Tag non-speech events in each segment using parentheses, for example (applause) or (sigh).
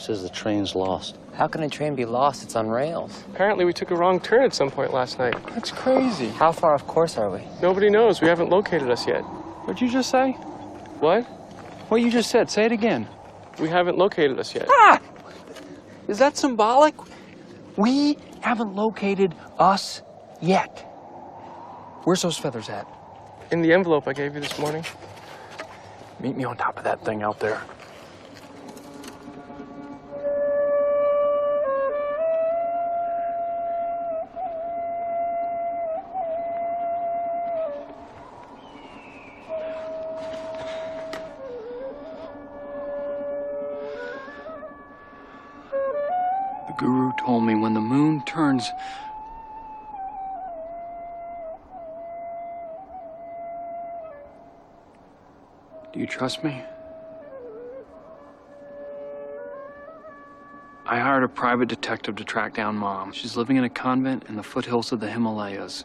Says the train's lost. How can a train be lost? It's on rails. Apparently, we took a wrong turn at some point last night. That's crazy. How far off course are we? Nobody knows. We haven't located us yet. What'd you just say? What? What you just said. Say it again. We haven't located us yet. Ah! Is that symbolic? We haven't located us yet. Where's those feathers at? In the envelope I gave you this morning. Meet me on top of that thing out there. Told me when the moon turns. Do you trust me? I hired a private detective to track down Mom. She's living in a convent in the foothills of the Himalayas.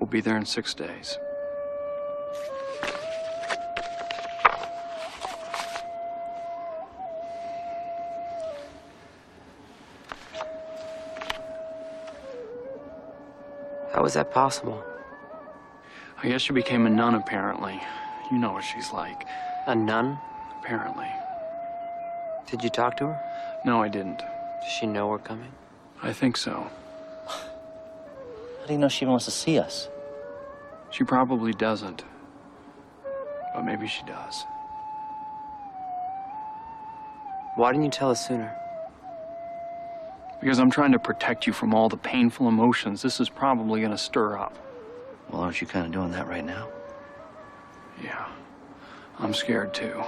We'll be there in six days. How is that possible? I guess she became a nun, apparently. You know what she's like, A nun? apparently. Did you talk to her? No, I didn't. Does she know we're coming? I think so. How do you know she wants to see us? She probably doesn't. But maybe she does. Why didn't you tell us sooner? Because I'm trying to protect you from all the painful emotions this is probably going to stir up. Well, aren't you kind of doing that right now? Yeah, I'm scared too.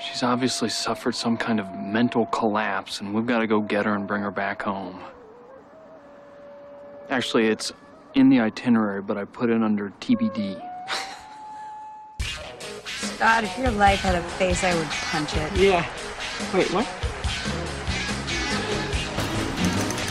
She's obviously suffered some kind of mental collapse, and we've got to go get her and bring her back home. Actually, it's in the itinerary, but I put it under TBD. Scott, if your life had a face, I would punch it. Yeah. Wait, what?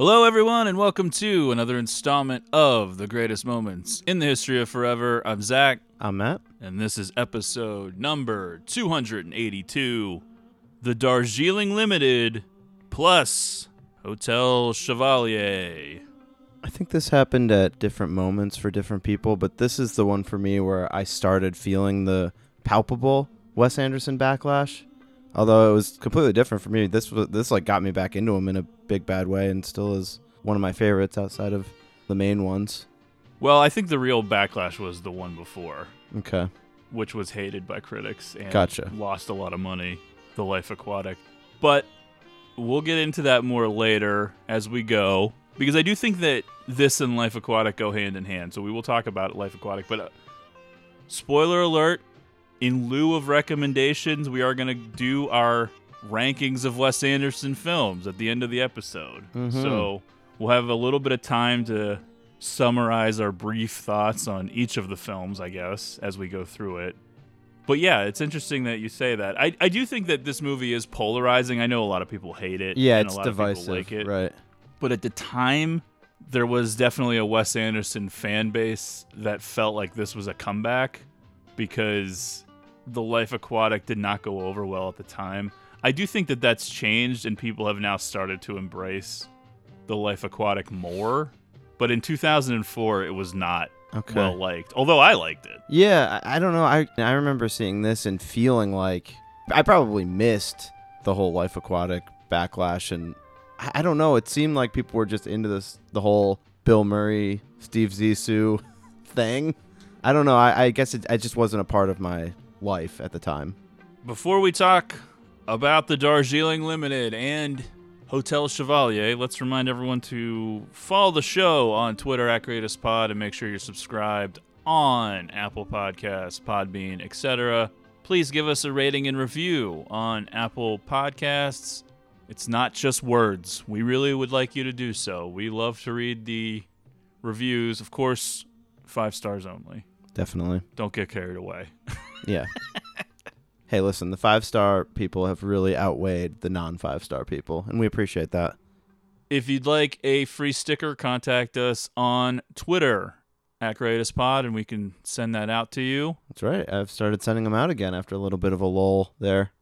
Hello, everyone, and welcome to another installment of The Greatest Moments in the History of Forever. I'm Zach, I'm Matt. and this is episode number 282 The Darjeeling Limited plus Hotel Chevalier. I think this happened at different moments for different people, but this is the one for me where I started feeling the palpable Wes Anderson backlash. Although it was completely different for me, this was this like got me back into him in a big bad way, and still is one of my favorites outside of the main ones. Well, I think the real backlash was the one before, Okay, which was hated by critics and Gotcha. lost a lot of money. The Life Aquatic. But we'll get into that more later as we go because I do think that this and Life Aquatic go hand in hand. So we will talk about Life Aquatic. But uh, spoiler alert: in lieu of recommendations, we are going to do our rankings of Wes Anderson films at the end of the episode. Mhm. So we'll have a little bit of time to summarize our brief thoughts on each of the films, I guess, as we go through it. But yeah, it's interesting that you say that. I, I do think that this movie is polarizing. I know a lot of people hate it. yeah, and it's a lot of people divisive, like it. right? But at the time, there was definitely a Wes Anderson fan base that felt like this was a comeback because The Life Aquatic did not go over well at the time. I do think that that's changed and people have now started to embrace The Life Aquatic more. But in 2004, it was not Okay. well liked, although I liked it. Yeah, I, I don't know. I I remember seeing this and feeling like I probably missed the whole Life Aquatic backlash, and I, I don't know. It seemed like people were just into this the whole Bill Murray, Steve Zissou (laughs) thing. I don't know. I, I guess it, it just wasn't a part of my life at the time. Before we talk about the Darjeeling Limited and Hotel Chevalier, let's remind everyone to follow the show on Twitter at GreatestPod and make sure you're subscribed on Apple Podcasts, Podbean, etc. Please give us a rating and review on Apple Podcasts. It's not just words. We really would like you to do so. We love to read the reviews. Of course, five stars only. Definitely. Don't get carried away. (laughs) Yeah. hey, listen, the five star people have really outweighed the non five star people, and we appreciate that. If you'd like a free sticker, contact us on Twitter at Greatest Pod, and we can send that out to you. That's right. I've started sending them out again after a little bit of a lull there.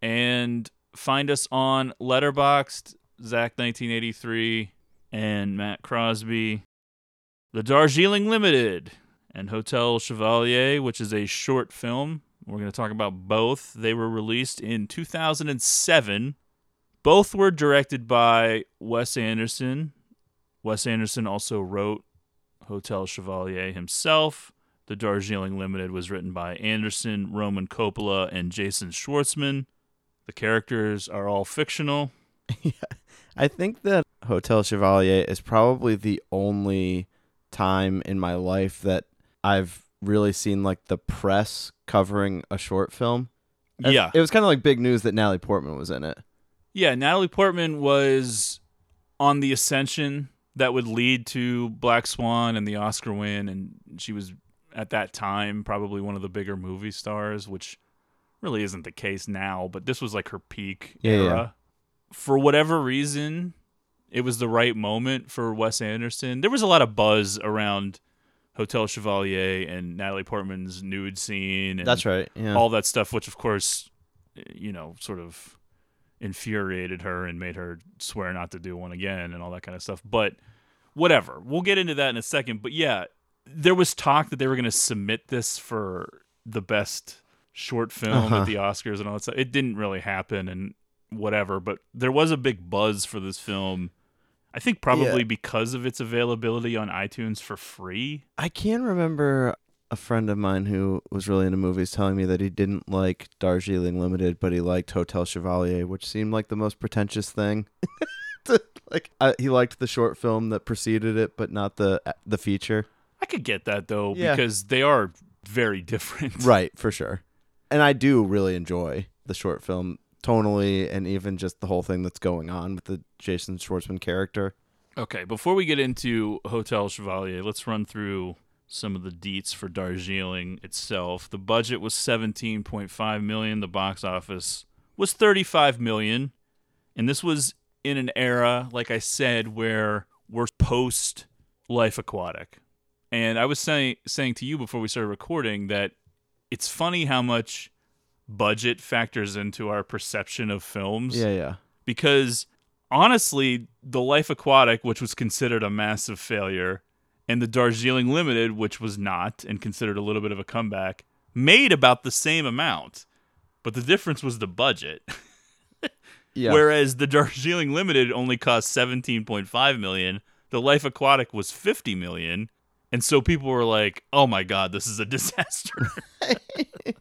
And find us on Letterboxd, Zach1983, and Matt Crosby. The Darjeeling Limited and Hotel Chevalier, which is a short film. We're going to talk about both. They were released in 2007. Both were directed by Wes Anderson. Wes Anderson also wrote Hotel Chevalier himself. The Darjeeling Limited was written by Anderson, Roman Coppola, and Jason Schwartzman. The characters are all fictional. (laughs) I think that Hotel Chevalier is probably the only time in my life that I've really seen like the press covering a short film. It- Yeah. It was kind of like big news that Natalie Portman was in it. Yeah, Natalie Portman was on the ascension that would lead to Black Swan and the Oscar win, and she was at that time probably one of the bigger movie stars, which really isn't the case now, but this was like her peak Yeah, era. yeah. For whatever reason, it was the right moment for Wes Anderson. There was a lot of buzz around Hotel Chevalier and Natalie Portman's nude scene. And That's right. Yeah. all that stuff, which of course, you know, sort of infuriated her and made her swear not to do one again and all that kind of stuff. But whatever, we'll get into that in a second. But yeah, there was talk that they were going to submit this for the best short film Uh-huh. at the Oscars and all that stuff. It didn't really happen and whatever, but there was a big buzz for this film. I think probably Yeah. because of its availability on iTunes for free. I can remember a friend of mine who was really into movies telling me that he didn't like Darjeeling Limited, but he liked Hotel Chevalier, which seemed like the most pretentious thing. (laughs) to, like uh, he liked the short film that preceded it, but not the uh, the feature. I could get that though Yeah. because they are very (laughs) different. Right, for sure. And I do really enjoy the short film tonally and even just the whole thing that's going on with the Jason Schwartzman character. Okay, before we get into Hotel Chevalier, let's run through some of the deets for Darjeeling itself. The budget was 17.5 million, the box office was 35 million, and this was in an era like I said where we're post Life Aquatic. And I was saying saying to you before we started recording that it's funny how much budget factors into our perception of films Yeah, yeah. because honestly, The Life Aquatic, which was considered a massive failure, and The Darjeeling Limited, which was not and considered a little bit of a comeback, made about the same amount. But the difference was the budget. (laughs) Yeah. Whereas The Darjeeling Limited only cost 17.5 million, The Life Aquatic was 50 million. And so people were like, "Oh my god, this is a (laughs) disaster." (laughs)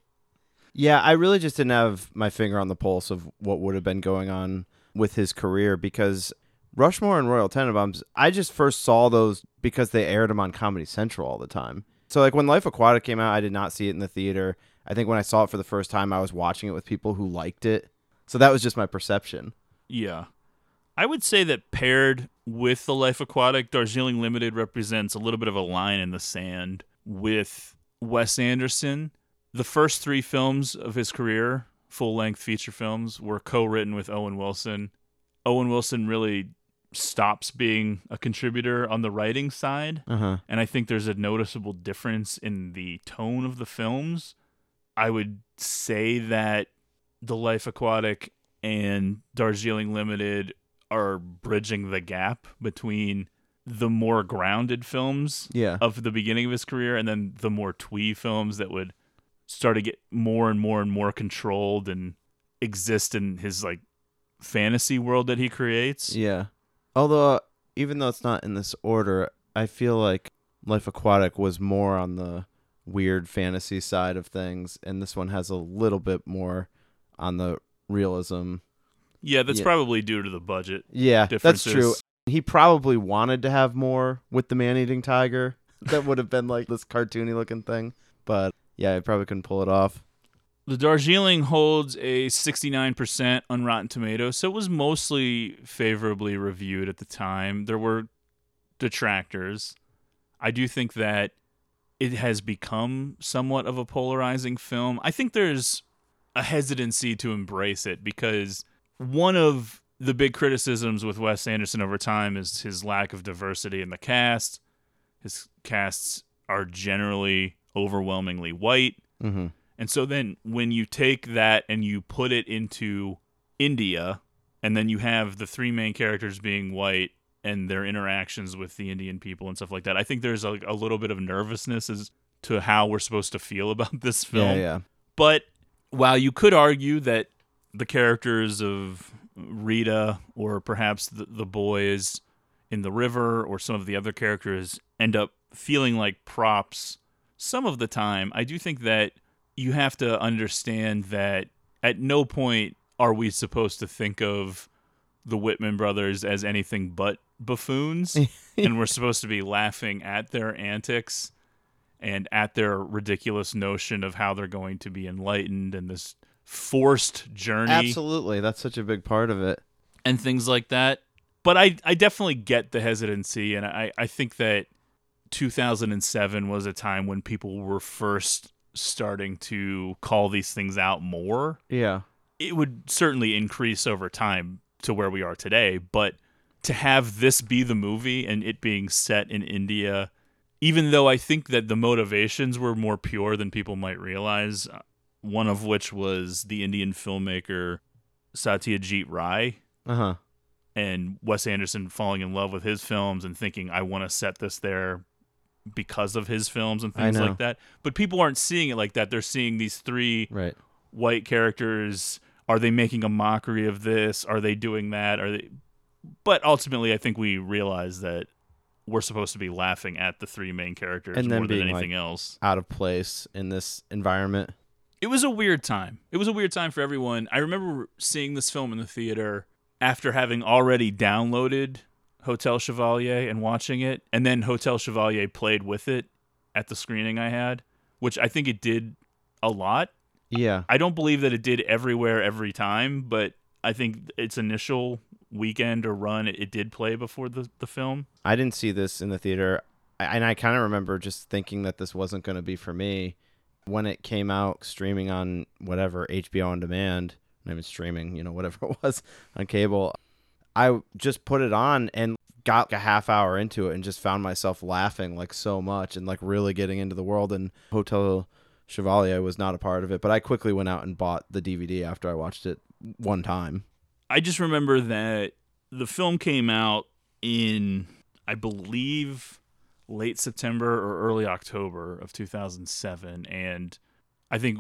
Yeah, I really just didn't have my finger on the pulse of what would have been going on with his career because Rushmore and Royal Tenenbaums, I just first saw those because they aired them on Comedy Central all the time. So like when Life Aquatic came out, I did not see it in the theater. I think when I saw it for the first time, I was watching it with people who liked it. So that was just my perception. Yeah. I would say that paired with the Life Aquatic, Darjeeling Limited represents a little bit of a line in the sand with Wes Anderson. The first three films of his career, full length feature films, were co written with Owen Wilson. Owen Wilson really stops being a contributor on the writing side. Uh-huh. And I think there's a noticeable difference in the tone of the films. I would say that The Life Aquatic and Darjeeling Limited are bridging the gap between the more grounded films Yeah. of the beginning of his career and then the more twee films that would start to get more and more and more controlled and exist in his like fantasy world that he creates. Yeah. Although uh, even though it's not in this order, I feel like Life Aquatic was more on the weird fantasy side of things and this one has a little bit more on the realism. Yeah, that's Yeah. probably due to the budget. Yeah, that's true. He probably wanted to have more with the man-eating tiger. that would have been like this cartoony looking thing. But yeah, I probably couldn't pull it off. The Darjeeling holds a 69% on Rotten Tomatoes, so it was mostly favorably reviewed at the time. There were detractors. I do think that it has become somewhat of a polarizing film. I think there's a hesitancy to embrace it because one of the big criticisms with Wes Anderson over time is his lack of diversity in the cast. His casts are generally overwhelmingly white. Mm-hmm. And so then when you take that and you put it into India, and then you have the three main characters being white and their interactions with the Indian people and stuff like that, I think there's a, a little bit of nervousness as to how we're supposed to feel about (laughs) this Yeah, film. yeah. But while you could argue that the characters of Rita or perhaps the, the boys in the river or some of the other characters end up feeling like props some of the time, I do think that you have to understand that at no point are we supposed to think of the Whitman brothers as anything but buffoons, (laughs) and we're supposed to be laughing at their antics and at their ridiculous notion of how they're going to be enlightened and this forced journey Absolutely. That's such a big part of it. and things like that. But I, I definitely get the hesitancy, and I, I think that 2007 was a time when people were first starting to call these things out more. Yeah. It would certainly increase over time to where we are today, but to have this be the movie and it being set in India, even though I think that the motivations were more pure than people might realize, uh, one of which was the Indian filmmaker Satyajit Ray Uh huh. and Wes Anderson falling in love with his films and thinking I want to set this there because of his films and things like that. But people aren't seeing it like that. They're seeing these three Right. white characters. Are they making a mockery of this? Are they doing that? Are they But ultimately I think we realize that we're supposed to be laughing at the three main characters And then more than being, anything like, else. Out of place in this environment. It was a weird time. It was a weird time for everyone. I remember seeing this film in the theater after having already downloaded Hotel Chevalier and watching it, and then Hotel Chevalier played with it at the screening I had, which I think it did a lot. Yeah. I don't believe that it did everywhere every time, but I think its initial weekend or run, it, did play before the, the film. I didn't see this in the theater, I- and I kind of remember just thinking that this wasn't going to be for me when it came out streaming on whatever HBO on demand, not even streaming, you know, whatever (laughs) it was on cable. I just put it on and got a half hour into it and just found myself laughing like so much and like really getting into the world. And Hotel Chevalier was not a part of it, but I quickly went out and bought the DVD after I watched it one time. I just remember that the film came out in, I believe, late September or early October of 2007. And I think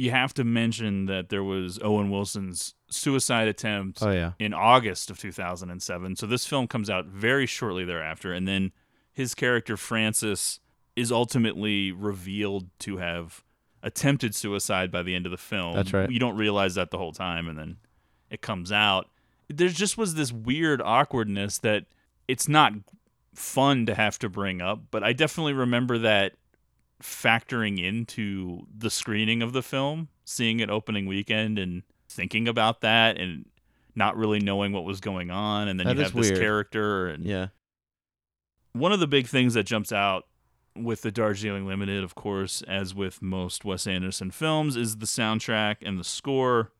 you have to mention that there was Owen Wilson's suicide attempt Oh, yeah. in August of 2007. So this film comes out very shortly thereafter. And then his character, Francis, is ultimately revealed to have attempted suicide by the end of the film. That's right. You don't realize that the whole time. And then it comes out. There just was this weird awkwardness that it's not fun to have to bring up, but I definitely remember that factoring into the screening of the film, seeing it opening weekend and thinking about that and not really knowing what was going on and then That you have this weird. character and Yeah. one of the big things that jumps out with the Darjeeling Limited, of course, as with most Wes Anderson films, is the soundtrack and the score.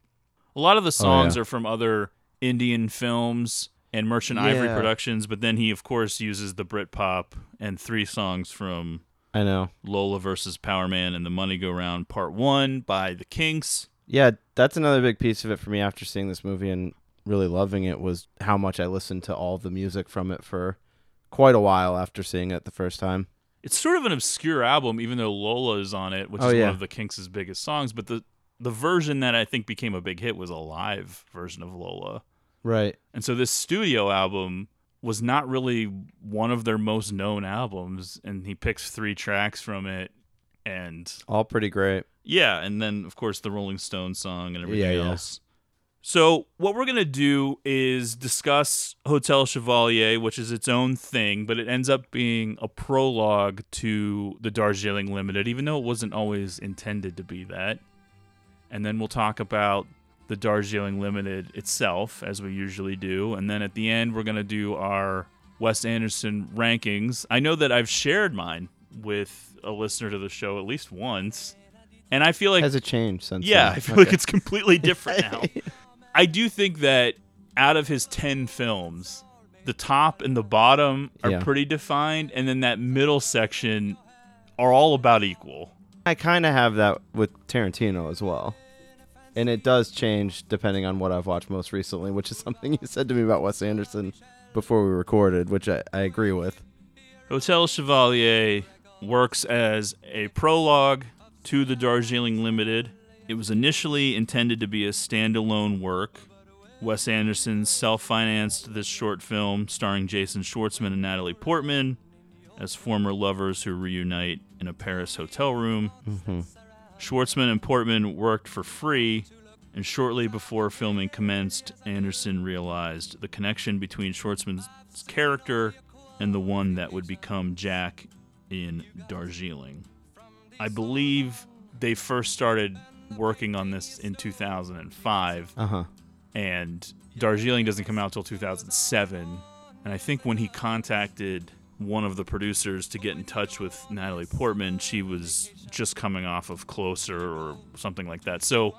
A lot of the oh, songs Oh, yeah. are from other Indian films and Merchant Ivory productions, but then he, of course, uses the Britpop and three songs from I know. Lola versus Power Man and The Money Go Round Part 1 by the Kinks. Yeah, that's another big piece of it for me after seeing this movie and really loving it was how much I listened to all the music from it for quite a while after seeing it the first time. It's sort of an obscure album, even though Lola is on it, which Oh, is yeah. one of the Kinks' biggest songs. But the the version that I think became a big hit was a live version of Lola. Right. And so this studio album was not really one of their most known albums, and he picks three tracks from it, and All pretty great. yeah, and then of course the Rolling Stones song and everything Yeah, yeah. else. So, what we're going to do is discuss Hotel Chevalier, which is its own thing, but it ends up being a prologue to the Darjeeling Limited, even though it wasn't always intended to be that. And then we'll talk about the Darjeeling Limited itself, as we usually do. And then at the end, we're going to do our Wes Anderson rankings. I know that I've shared mine with a listener to the show at least once. And I feel like Has it changed since? yeah, then? I feel Okay. like it's completely different (laughs) now. I do think that out of his 10 films, the top and the bottom are Yeah. pretty defined, and then that middle section are all about equal. I kind of have that with Tarantino as well. And it does change depending on what I've watched most recently, which is something you said to me about Wes Anderson before we recorded, which I, I agree with. Hotel Chevalier works as a prologue to the Darjeeling Limited. It was initially intended to be a standalone work. Wes Anderson self financed this short film starring Jason Schwartzman and Natalie Portman as former lovers who reunite in a Paris hotel room. Mm-hmm. Schwartzman and Portman worked for free, and shortly before filming commenced, Anderson realized the connection between Schwartzman's character and the one that would become Jack in Darjeeling. I believe they first started working on this in 2005, Uh huh. and Darjeeling doesn't come out till 2007. And I think when he contacted one of the producers to get in touch with Natalie Portman, she was just coming off of Closer or something like that. So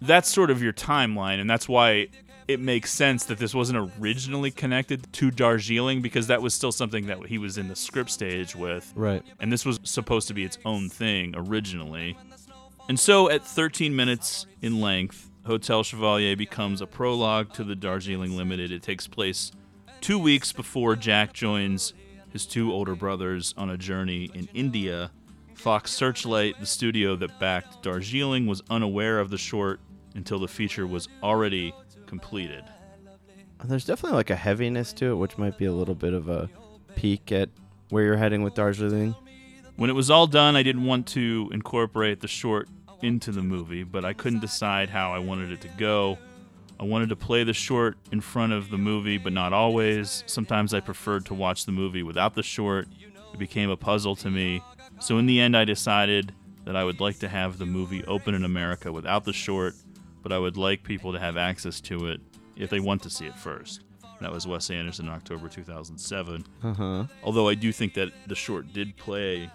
that's sort of your timeline, and that's why it makes sense that this wasn't originally connected to Darjeeling because that was still something that he was in the script stage with. Right. And this was supposed to be its own thing originally. And so, at 13 minutes in length, Hotel Chevalier becomes a prologue to the Darjeeling Limited. It takes place two weeks before Jack joins his two older brothers on a journey in India. Fox Searchlight, the studio that backed Darjeeling, was unaware of the short until the feature was already completed. There's definitely like a heaviness to it, which might be a little bit of a peek at where you're heading with Darjeeling. When it was all done, I didn't want to incorporate the short into the movie, but I couldn't decide how I wanted it to go. I wanted to play the short in front of the movie, but not always. Sometimes I preferred to watch the movie without the short. It became a puzzle to me. So in the end, I decided that I would like to have the movie open in America without the short, but I would like people to have access to it if they want to see it first. That was Wes Anderson in October 2007 Uh huh. although I do think that the short did play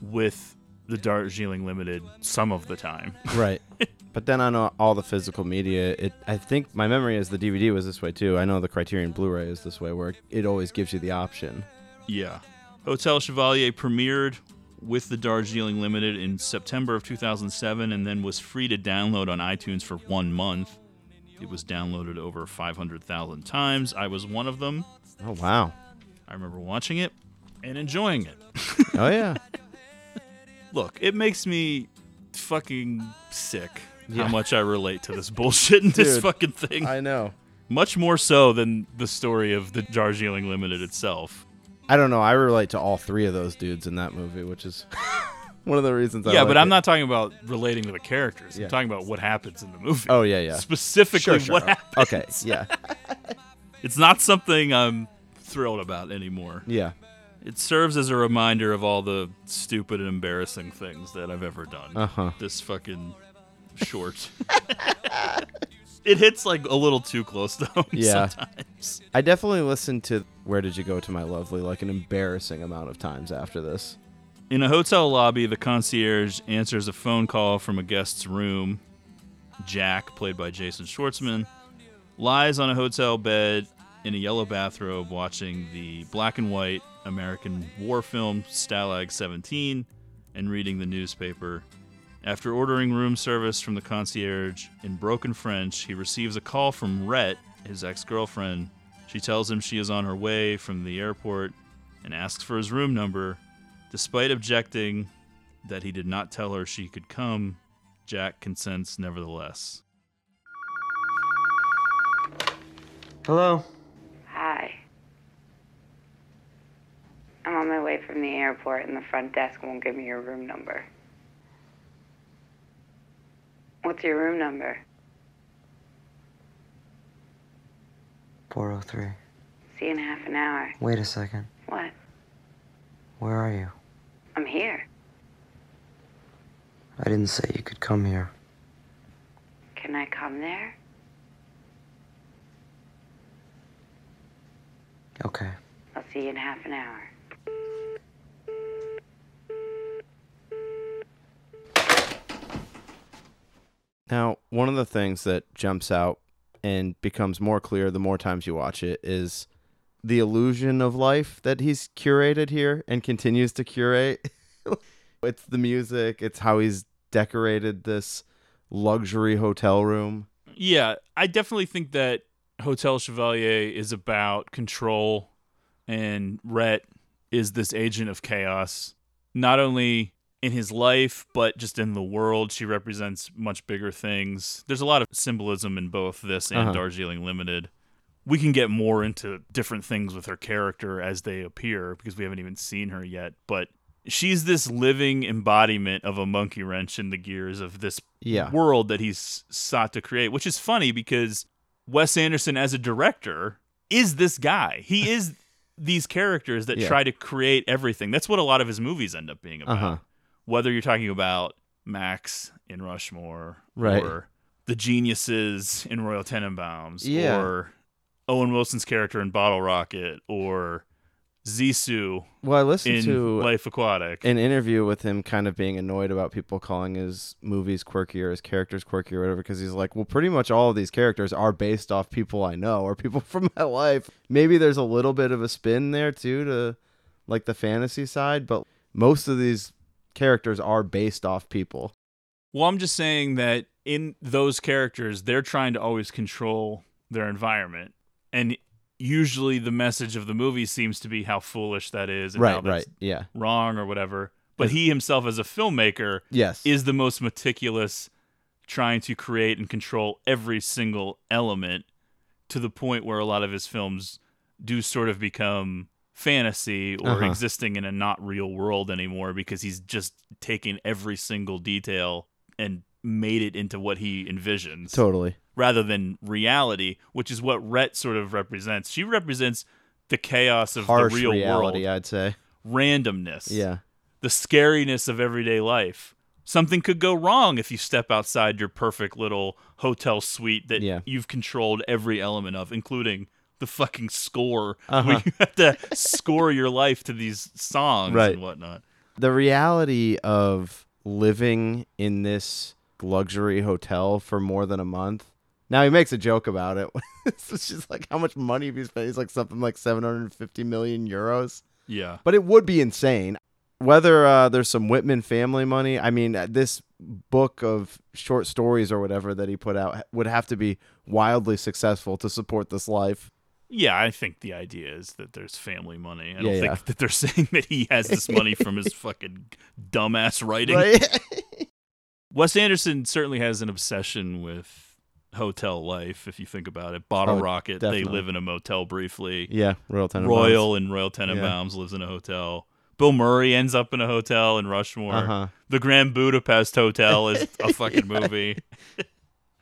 with the Darjeeling Limited some of the time. Right. (laughs) but then on uh, all the physical media, it I think my memory is the DVD was this way too. I know the Criterion Blu-ray is this way, where it always gives you the option. Yeah. Hotel Chevalier premiered with the Darjeeling Limited in September of 2007 and then was free to download on iTunes for one month. It was downloaded over 500,000 times. I was one of them. Oh wow. I remember watching it and enjoying it. Oh yeah. (laughs) Look, it makes me fucking sick Yeah. how much I relate to this bullshit in this fucking thing. I know. Much more so than the story of the Darjeeling Limited itself. I don't know. I relate to all three of those dudes in that movie, which is (laughs) one of the reasons. I yeah, like but I'm it. not talking about relating to the characters. Yeah. I'm talking about what happens in the movie. Oh yeah, yeah. Specifically, Sure, sure. what happens. Okay. Yeah. (laughs) It's not something I'm thrilled about anymore. Yeah. It serves as a reminder of all the stupid and embarrassing things that I've ever done. Uh huh. This fucking short. it hits like a little too close to home (laughs) Yeah. sometimes. I definitely listened to "Where Did You Go to My Lovely" like an embarrassing amount of times after this. In a hotel lobby, the concierge answers a phone call from a guest's room. Jack, played by Jason Schwartzman, lies on a hotel bed in a yellow bathrobe watching the black and white American war film Stalag 17 and reading the newspaper. After ordering room service from the concierge in broken French, he receives a call from Rhett, his ex girlfriend. She tells him she is on her way from the airport and asks for his room number. Despite objecting that he did not tell her she could come, Jack consents nevertheless. Hello? Hi. I'm on my way from the airport, and the front desk won't give me your room number. What's your room number? 403. See you in half an hour. Wait a second. What? Where are you? I'm here. I didn't say you could come here. Can I come there? Okay. I'll see you in half an hour. Now, one of the things that jumps out and becomes more clear the more times you watch it is the illusion of life that he's curated here and continues to curate. (laughs) it's the music, it's how he's decorated this luxury hotel room. Yeah, I definitely think that Hotel Chevalier is about control, and Rhett is this agent of chaos, not only in his life, but just in the world. She represents much bigger things. There's a lot of symbolism in both this and Uh-huh. Darjeeling Limited. We can get more into different things with her character as they appear because we haven't even seen her yet, but she's this living embodiment of a monkey wrench in the gears of this Yeah. world that he's sought to create, which is funny because Wes Anderson, as a director, is this guy. He (laughs) is these characters that Yeah. try to create everything. That's what a lot of his movies end up being about. Uh-huh. Whether you're talking about Max in Rushmore, Right. or the geniuses in Royal Tenenbaums, Yeah. or Owen Wilson's character in Bottle Rocket, or Zissou Well, I listened to Life Aquatic. an interview with him kind of being annoyed about people calling his movies quirky or his characters quirky or whatever because he's like, well, pretty much all of these characters are based off people I know or people (laughs) from my life. Maybe there's a little bit of a spin there too to like the fantasy side, but most of these characters are based off people. Well, I'm just saying that in those characters, they're trying to always control their environment. And usually the message of the movie seems to be how foolish that is and how Right, right. Yeah. wrong or whatever. But he himself as a filmmaker Yes. is the most meticulous trying to create and control every single element to the point where a lot of his films do sort of become fantasy or Uh-huh. existing in a not real world anymore because he's just taken every single detail and made it into what he envisions Totally. rather than reality, which is what Rhett sort of represents. She represents the chaos of Harsh the real reality, world, I'd say. randomness Yeah. the scariness of everyday life. Something could go wrong if you step outside your perfect little hotel suite that Yeah. you've controlled every element of, including the fucking score. Uh-huh. Where you have to score your life to these songs Right. and whatnot. the reality of living in this luxury hotel for more than a month. Now he makes a joke about it. (laughs) it's just like how much money have you spent? He's like something like 750 million euros. Yeah. But it would be insane. Whether uh, there's some Whitman family money, I mean, uh, this book of short stories or whatever that he put out would have to be wildly successful to support this life. Yeah, I think the idea is that there's family money. I don't Yeah, think yeah. that they're (laughs) saying that he has this money from his (laughs) fucking dumbass writing. Right? Wes Anderson certainly has an obsession with hotel life. If you think about it, Bottle Oh, Rocket, definitely. they live in a motel briefly. yeah, Royal Tenenbaums. Royal and Royal Tenenbaums lives in a hotel. Bill Murray ends up in a hotel in Rushmore. Uh-huh. The Grand Budapest Hotel is a (laughs) fucking movie.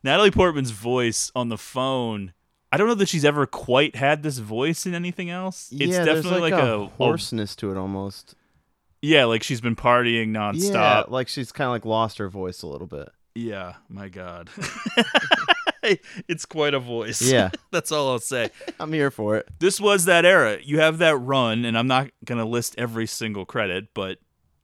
Natalie Portman's voice on the phone. I don't know that she's ever quite had this voice in anything else. It's yeah, definitely like, like, a, a, a hoarseness to it almost. yeah, like she's been partying nonstop. Yeah, like she's kind of like lost her voice a little bit. Yeah, my God. (laughs) (laughs) it's quite a voice. Yeah. (laughs) That's all I'll say. I'm here for it. This was that era. You have that run, and I'm not going to list every single credit, but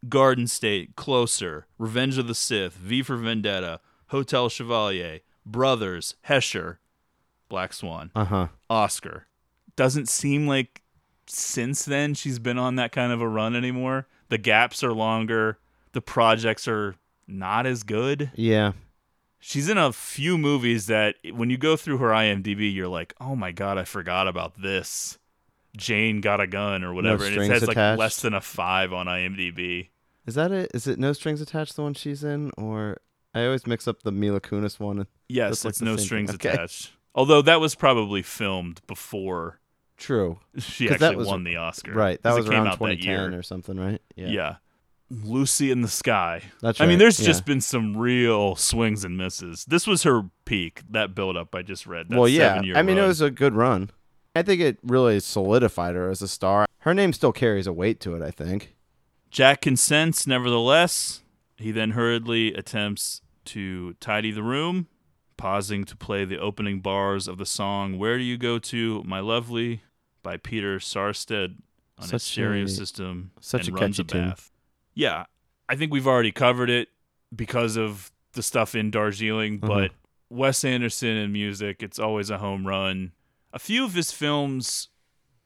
Garden State, Closer, Revenge of the Sith, V for Vendetta, Hotel Chevalier, Brothers, Hesher, Black Swan, Uh huh. Oscar. Doesn't seem like since then she's been on that kind of a run anymore. The gaps are longer, the projects are not as good. Yeah. She's in a few movies that when you go through her IMDb, you're like, oh my god, I forgot about this. Jane got a gun or whatever, and it says like less than a five on IMDb. Is that it? Is it No Strings Attached the one she's in, or I always mix up the Mila Kunis one. Yes, That's like it's no strings thing. Okay. Although that was probably filmed before True. (laughs) she 'Cause that actually was- won the Oscar. Right. That 'Cause was it came around out that 2010 year. or something, right? Yeah. Lucy in the Sky. That's I mean, right, there's yeah. just been some real swings and misses. This was her peak. That build up I just read. That well, yeah. seven-year I mean, it run. was a good run. I think it really solidified her as a star. Her name still carries a weight to it, I think. Jack consents, nevertheless. He then hurriedly attempts to tidy the room, pausing to play the opening bars of the song Where Do You Go To, My Lovely by Peter Sarstedt on his Such stereo a- system such a catchy tune. Yeah, I think we've already covered it because of the stuff in Darjeeling, Uh-huh. but Wes Anderson and music, it's always a home run. A few of his films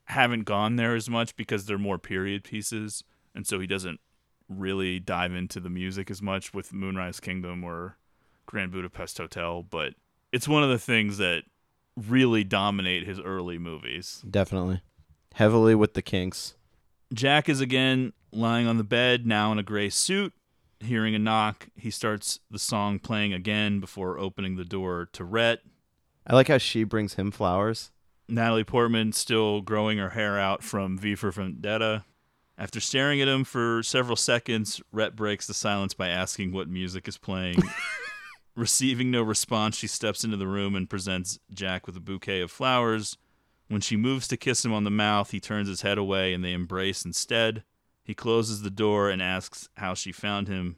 haven't gone there as much because they're more period pieces, and so he doesn't really dive into the music as much with Moonrise Kingdom or Grand Budapest Hotel, but it's one of the things that really dominate his early movies. Definitely. Heavily with the kinks. Jack is again lying on the bed, now in a gray suit. Hearing a knock, he starts the song playing again before opening the door to Rhett. I like how she brings him flowers. Natalie Portman still growing her hair out from V for Vendetta. After staring at him for several seconds, Rhett breaks the silence by asking what music is playing. (laughs) Receiving no response, she steps into the room and presents Jack with a bouquet of flowers. When she moves to kiss him on the mouth, he turns his head away and they embrace instead. He closes the door and asks how she found him.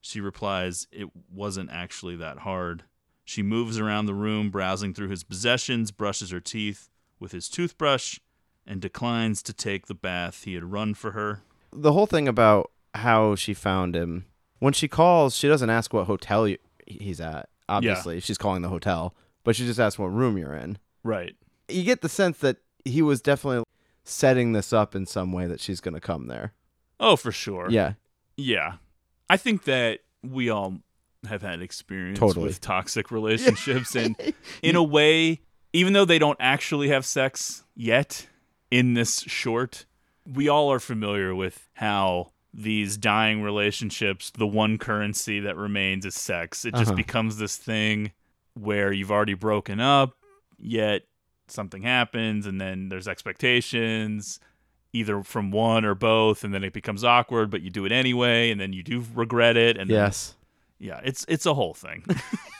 She replies, It wasn't actually that hard. She moves around the room, browsing through his possessions, brushes her teeth with his toothbrush, and declines to take the bath he had run for her. The whole thing about how she found him. When she calls, she doesn't ask what hotel he's at. Obviously, she's calling the hotel, but she just asks what room you're in. Right. You get the sense that he was definitely setting this up in some way that she's going to come there. Oh, for sure. Yeah. Yeah. I think that we all have had experience Totally. with toxic relationships and (laughs) in a way, even though they don't actually have sex yet in this short, we all are familiar with how these dying relationships, the one currency that remains is sex. It just Uh-huh. becomes this thing where you've already broken up, yet something happens and then there's expectations either from one or both and then it becomes awkward but you do it anyway and then you do regret it and then- Yes. yeah it's it's a whole thing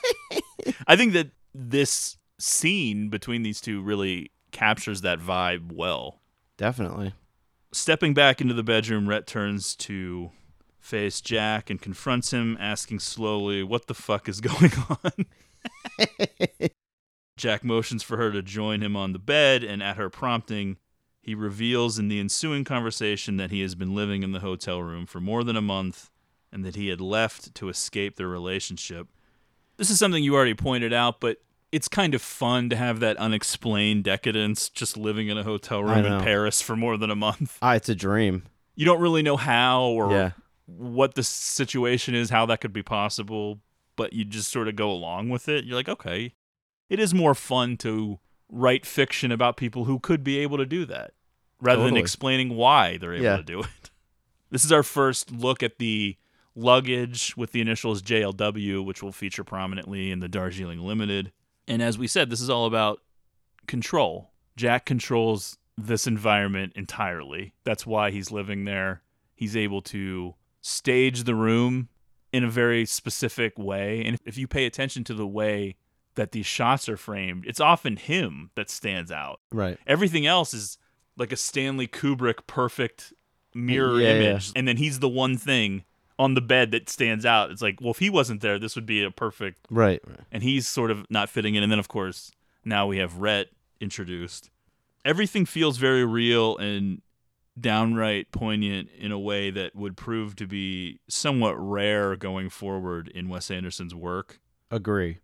(laughs) i think that this scene between these two really captures that vibe well Definitely. Stepping back into the bedroom rhett turns to face jack and confronts him asking slowly what the fuck is (laughs) going on (laughs) Jack motions for her to join him on the bed, and at her prompting, he reveals in the ensuing conversation that he has been living in the hotel room for more than a month and that he had left to escape their relationship. This is something you already pointed out, but it's kind of fun to have that unexplained decadence just living in a hotel room in. Paris for more than a month. Ah, it's a dream. You don't really know how or Yeah. what the situation is, how that could be possible, but you just sort of go along with it. You're like, okay, it is more fun to write fiction about people who could be able to do that rather than explaining why they're able Yeah. to do it. (laughs) This is our first look at the luggage with the initials JLW, which will feature prominently in the Darjeeling Limited. And as we said, this is all about control. Jack controls this environment entirely. That's why he's living there. He's able to stage the room in a very specific way. And if you pay attention to the way that these shots are framed, it's often him that stands out. Right. Everything else is like a Stanley Kubrick perfect mirror Yeah, yeah. image. And then he's the one thing on the bed that stands out. It's like, well, if he wasn't there, this would be a perfect Right. and he's sort of not fitting in. And then, of course, now we have Rhett introduced. Everything feels very real and downright poignant in a way that would prove to be somewhat rare going forward in Wes Anderson's work. Agree.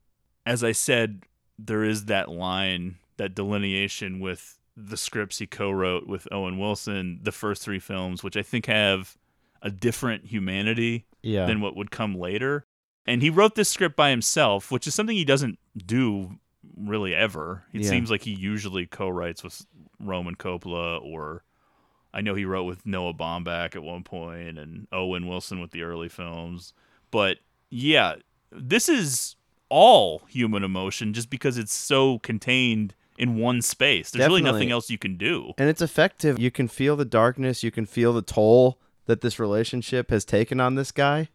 As I said, there is that line, that delineation with the scripts he co wrote with Owen Wilson, the first three films, which I think have a different humanity Yeah. than what would come later. And he wrote this script by himself, which is something he doesn't do really ever. It Yeah. seems like he usually co-writes with Roman Coppola or I know he wrote with Noah Baumbach at one point and Owen Wilson with the early films. But yeah, this is all human emotion just because it's so contained in one space. There's really nothing else you can do. and it's effective. You can feel the darkness. You can feel the toll that this relationship has taken on this guy.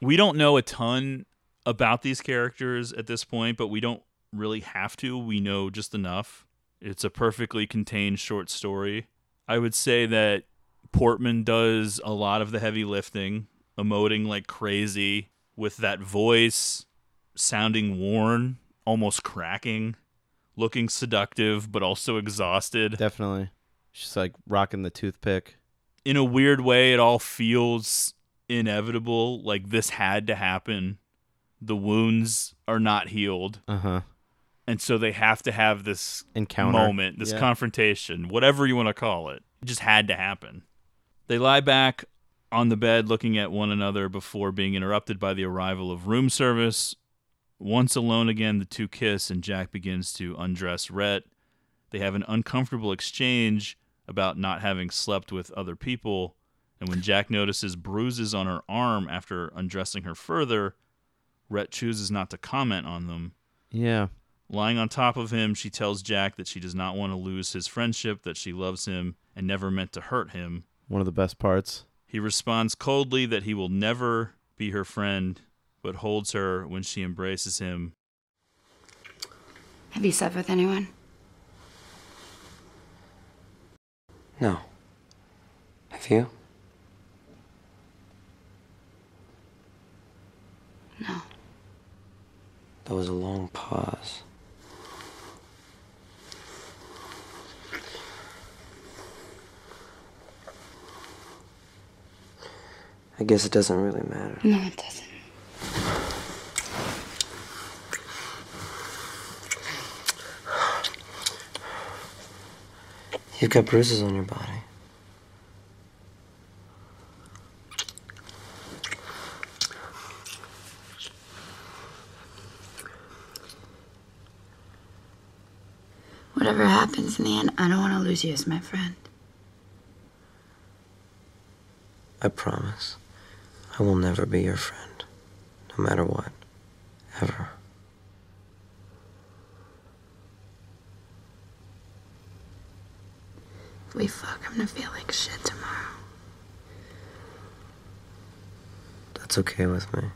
we don't know a ton about these characters at this point, but we don't really have to. We know just enough. It's a perfectly contained short story. I would say that Portman does a lot of the heavy lifting, emoting like crazy with that voice, sounding worn, almost cracking, looking seductive, but also exhausted. Definitely. She's like rocking the toothpick. In a weird way, it all feels inevitable. Like this had to happen. The wounds are not healed. Uh huh. And so they have to have this Encounter. moment, this Yeah. confrontation, whatever you want to call it. It just had to happen. They lie back on the bed looking at one another before being interrupted by the arrival of room service. Once alone again, the two kiss and Jack begins to undress Rhett. They have an uncomfortable exchange about not having slept with other people. And when Jack notices bruises on her arm after undressing her further, Rhett chooses not to comment on them. Yeah. Lying on top of him, she tells Jack that she does not want to lose his friendship, that she loves him and never meant to hurt him. One of the best parts. He responds coldly that he will never be her friend, but holds her when she embraces him. Have you slept with anyone? No. Have you? No. There was a long pause. I guess it doesn't really matter. No, it doesn't. You've got bruises on your body. Whatever happens in the end, I don't want to lose you as my friend. I promise. I will never be your friend. No matter what. Ever. If we fuck, I'm gonna feel like shit tomorrow. That's okay with me.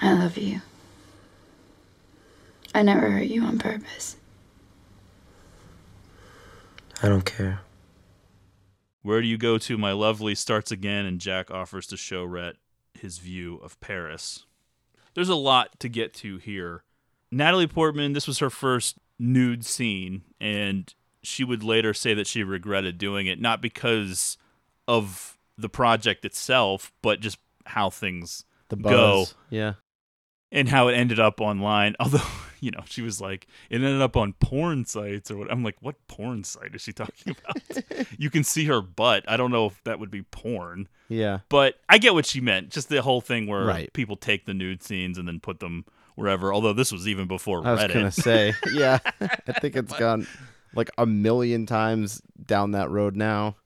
I love you. I never hurt you on purpose. I don't care. Where do you go to, my lovely? starts again, and Jack offers to show Rhett his view of Paris. There's a lot to get to here. Natalie Portman, this was her first nude scene, and she would later say that she regretted doing it, not because of the project itself, but just how things The go. Yeah. and how it ended up online. (laughs) Although, you know, she was like, it ended up on porn sites or what. I'm like, what porn site is she (laughs) talking about? you can see her butt. I don't know if that would be porn, Yeah. but I get what she meant. Just the whole thing where Right. people take the nude scenes and then put them wherever. Although this was even before I was Reddit. gonna say, (laughs) yeah. I think it's gone like a million times down that road now.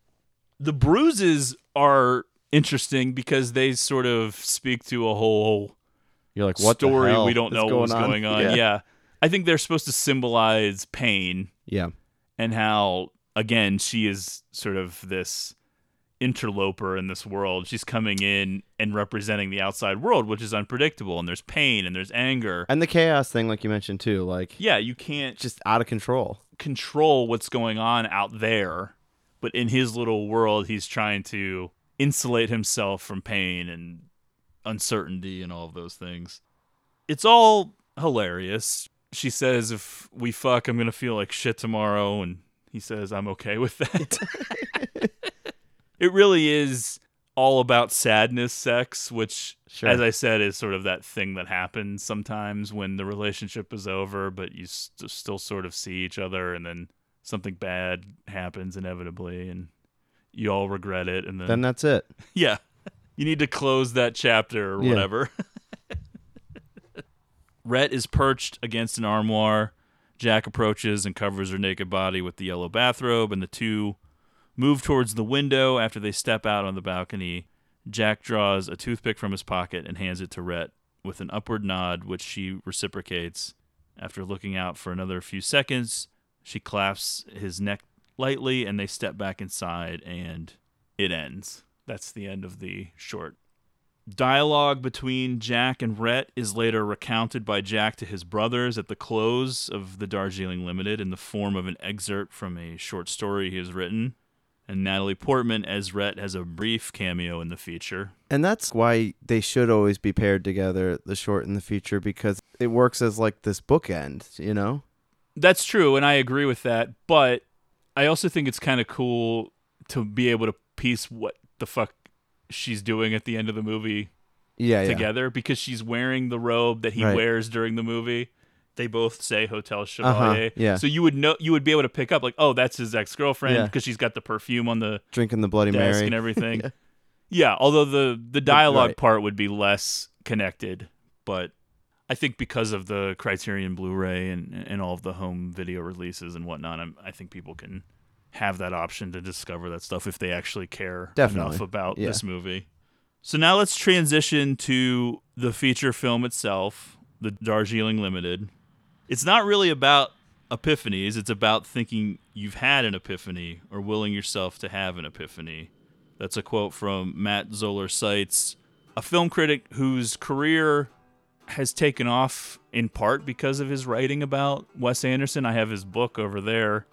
the bruises are interesting because they sort of speak to a whole You're like, what the story we don't know going what's on? going on. Yeah. yeah. I think they're supposed to symbolize pain Yeah. and how again she is sort of this interloper in this world she's coming in and representing the outside world which is unpredictable and there's pain and there's anger And the chaos thing, like you mentioned too, like yeah you can't just out of control. control what's going on out there but in his little world he's trying to insulate himself from pain and uncertainty and all of those things it's all hilarious she says if we fuck i'm gonna feel like shit tomorrow and he says i'm okay with that (laughs) it really is all about sadness sex which Sure. as i said is sort of that thing that happens sometimes when the relationship is over but you st- still sort of see each other and then something bad happens inevitably and you all regret it and then, Then that's it. (laughs) yeah you need to close that chapter or Yeah. whatever (laughs) Rhett is perched against an armoire. Jack approaches and covers her naked body with the yellow bathrobe, and the two move towards the window after they step out on the balcony. Jack draws a toothpick from his pocket and hands it to Rhett with an upward nod, which she reciprocates. After looking out for another few seconds, she clasps his neck lightly and they step back inside and it ends. That's the end of the short. Dialogue between Jack and Rhett is later recounted by Jack to his brothers at the close of the Darjeeling Limited in the form of an excerpt from a short story he has written. And Natalie Portman as Rhett has a brief cameo in the feature. And that's why they should always be paired together, the short and the feature, because it works as like this bookend, you know? That's true, and I agree with that. But I also think it's kind of cool to be able to piece what the fuck she's doing at the end of the movie Yeah, yeah. together because she's wearing the robe that he Right. wears during the movie. They both say Hotel Chevalier. Uh-huh, yeah. So you would know you would be able to pick up like, oh, that's his ex girlfriend Yeah. because she's got the perfume on the Drinking the Bloody Mary. and everything. (laughs) yeah. although the the dialogue right. part would be less connected, but I think because of the Criterion Blu-ray and and all of the home video releases and whatnot, I'm, I think people can have that option to discover that stuff if they actually care Definitely. enough about Yeah. this movie. So now let's transition to the feature film itself, the Darjeeling Limited. It's not really about epiphanies, it's about thinking you've had an epiphany or willing yourself to have an epiphany. That's a quote from Matt Zoller Seitz, a film critic whose career has taken off in part because of his writing about Wes Anderson. I have his book over there,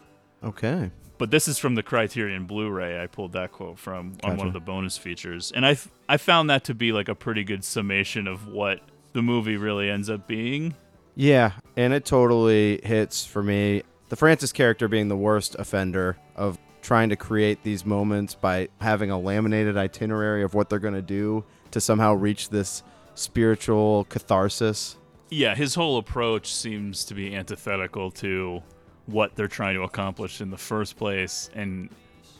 Okay. But this is from the Criterion Blu-ray. I pulled that quote from on one of the bonus features, and I I found that to be like a pretty good summation of what the movie really ends up being. Yeah, and it totally hits for me. The Francis character being the worst offender of trying to create these moments by having a laminated itinerary of what they're going to do to somehow reach this spiritual catharsis. Yeah, his whole approach seems to be antithetical to what they're trying to accomplish in the first place, and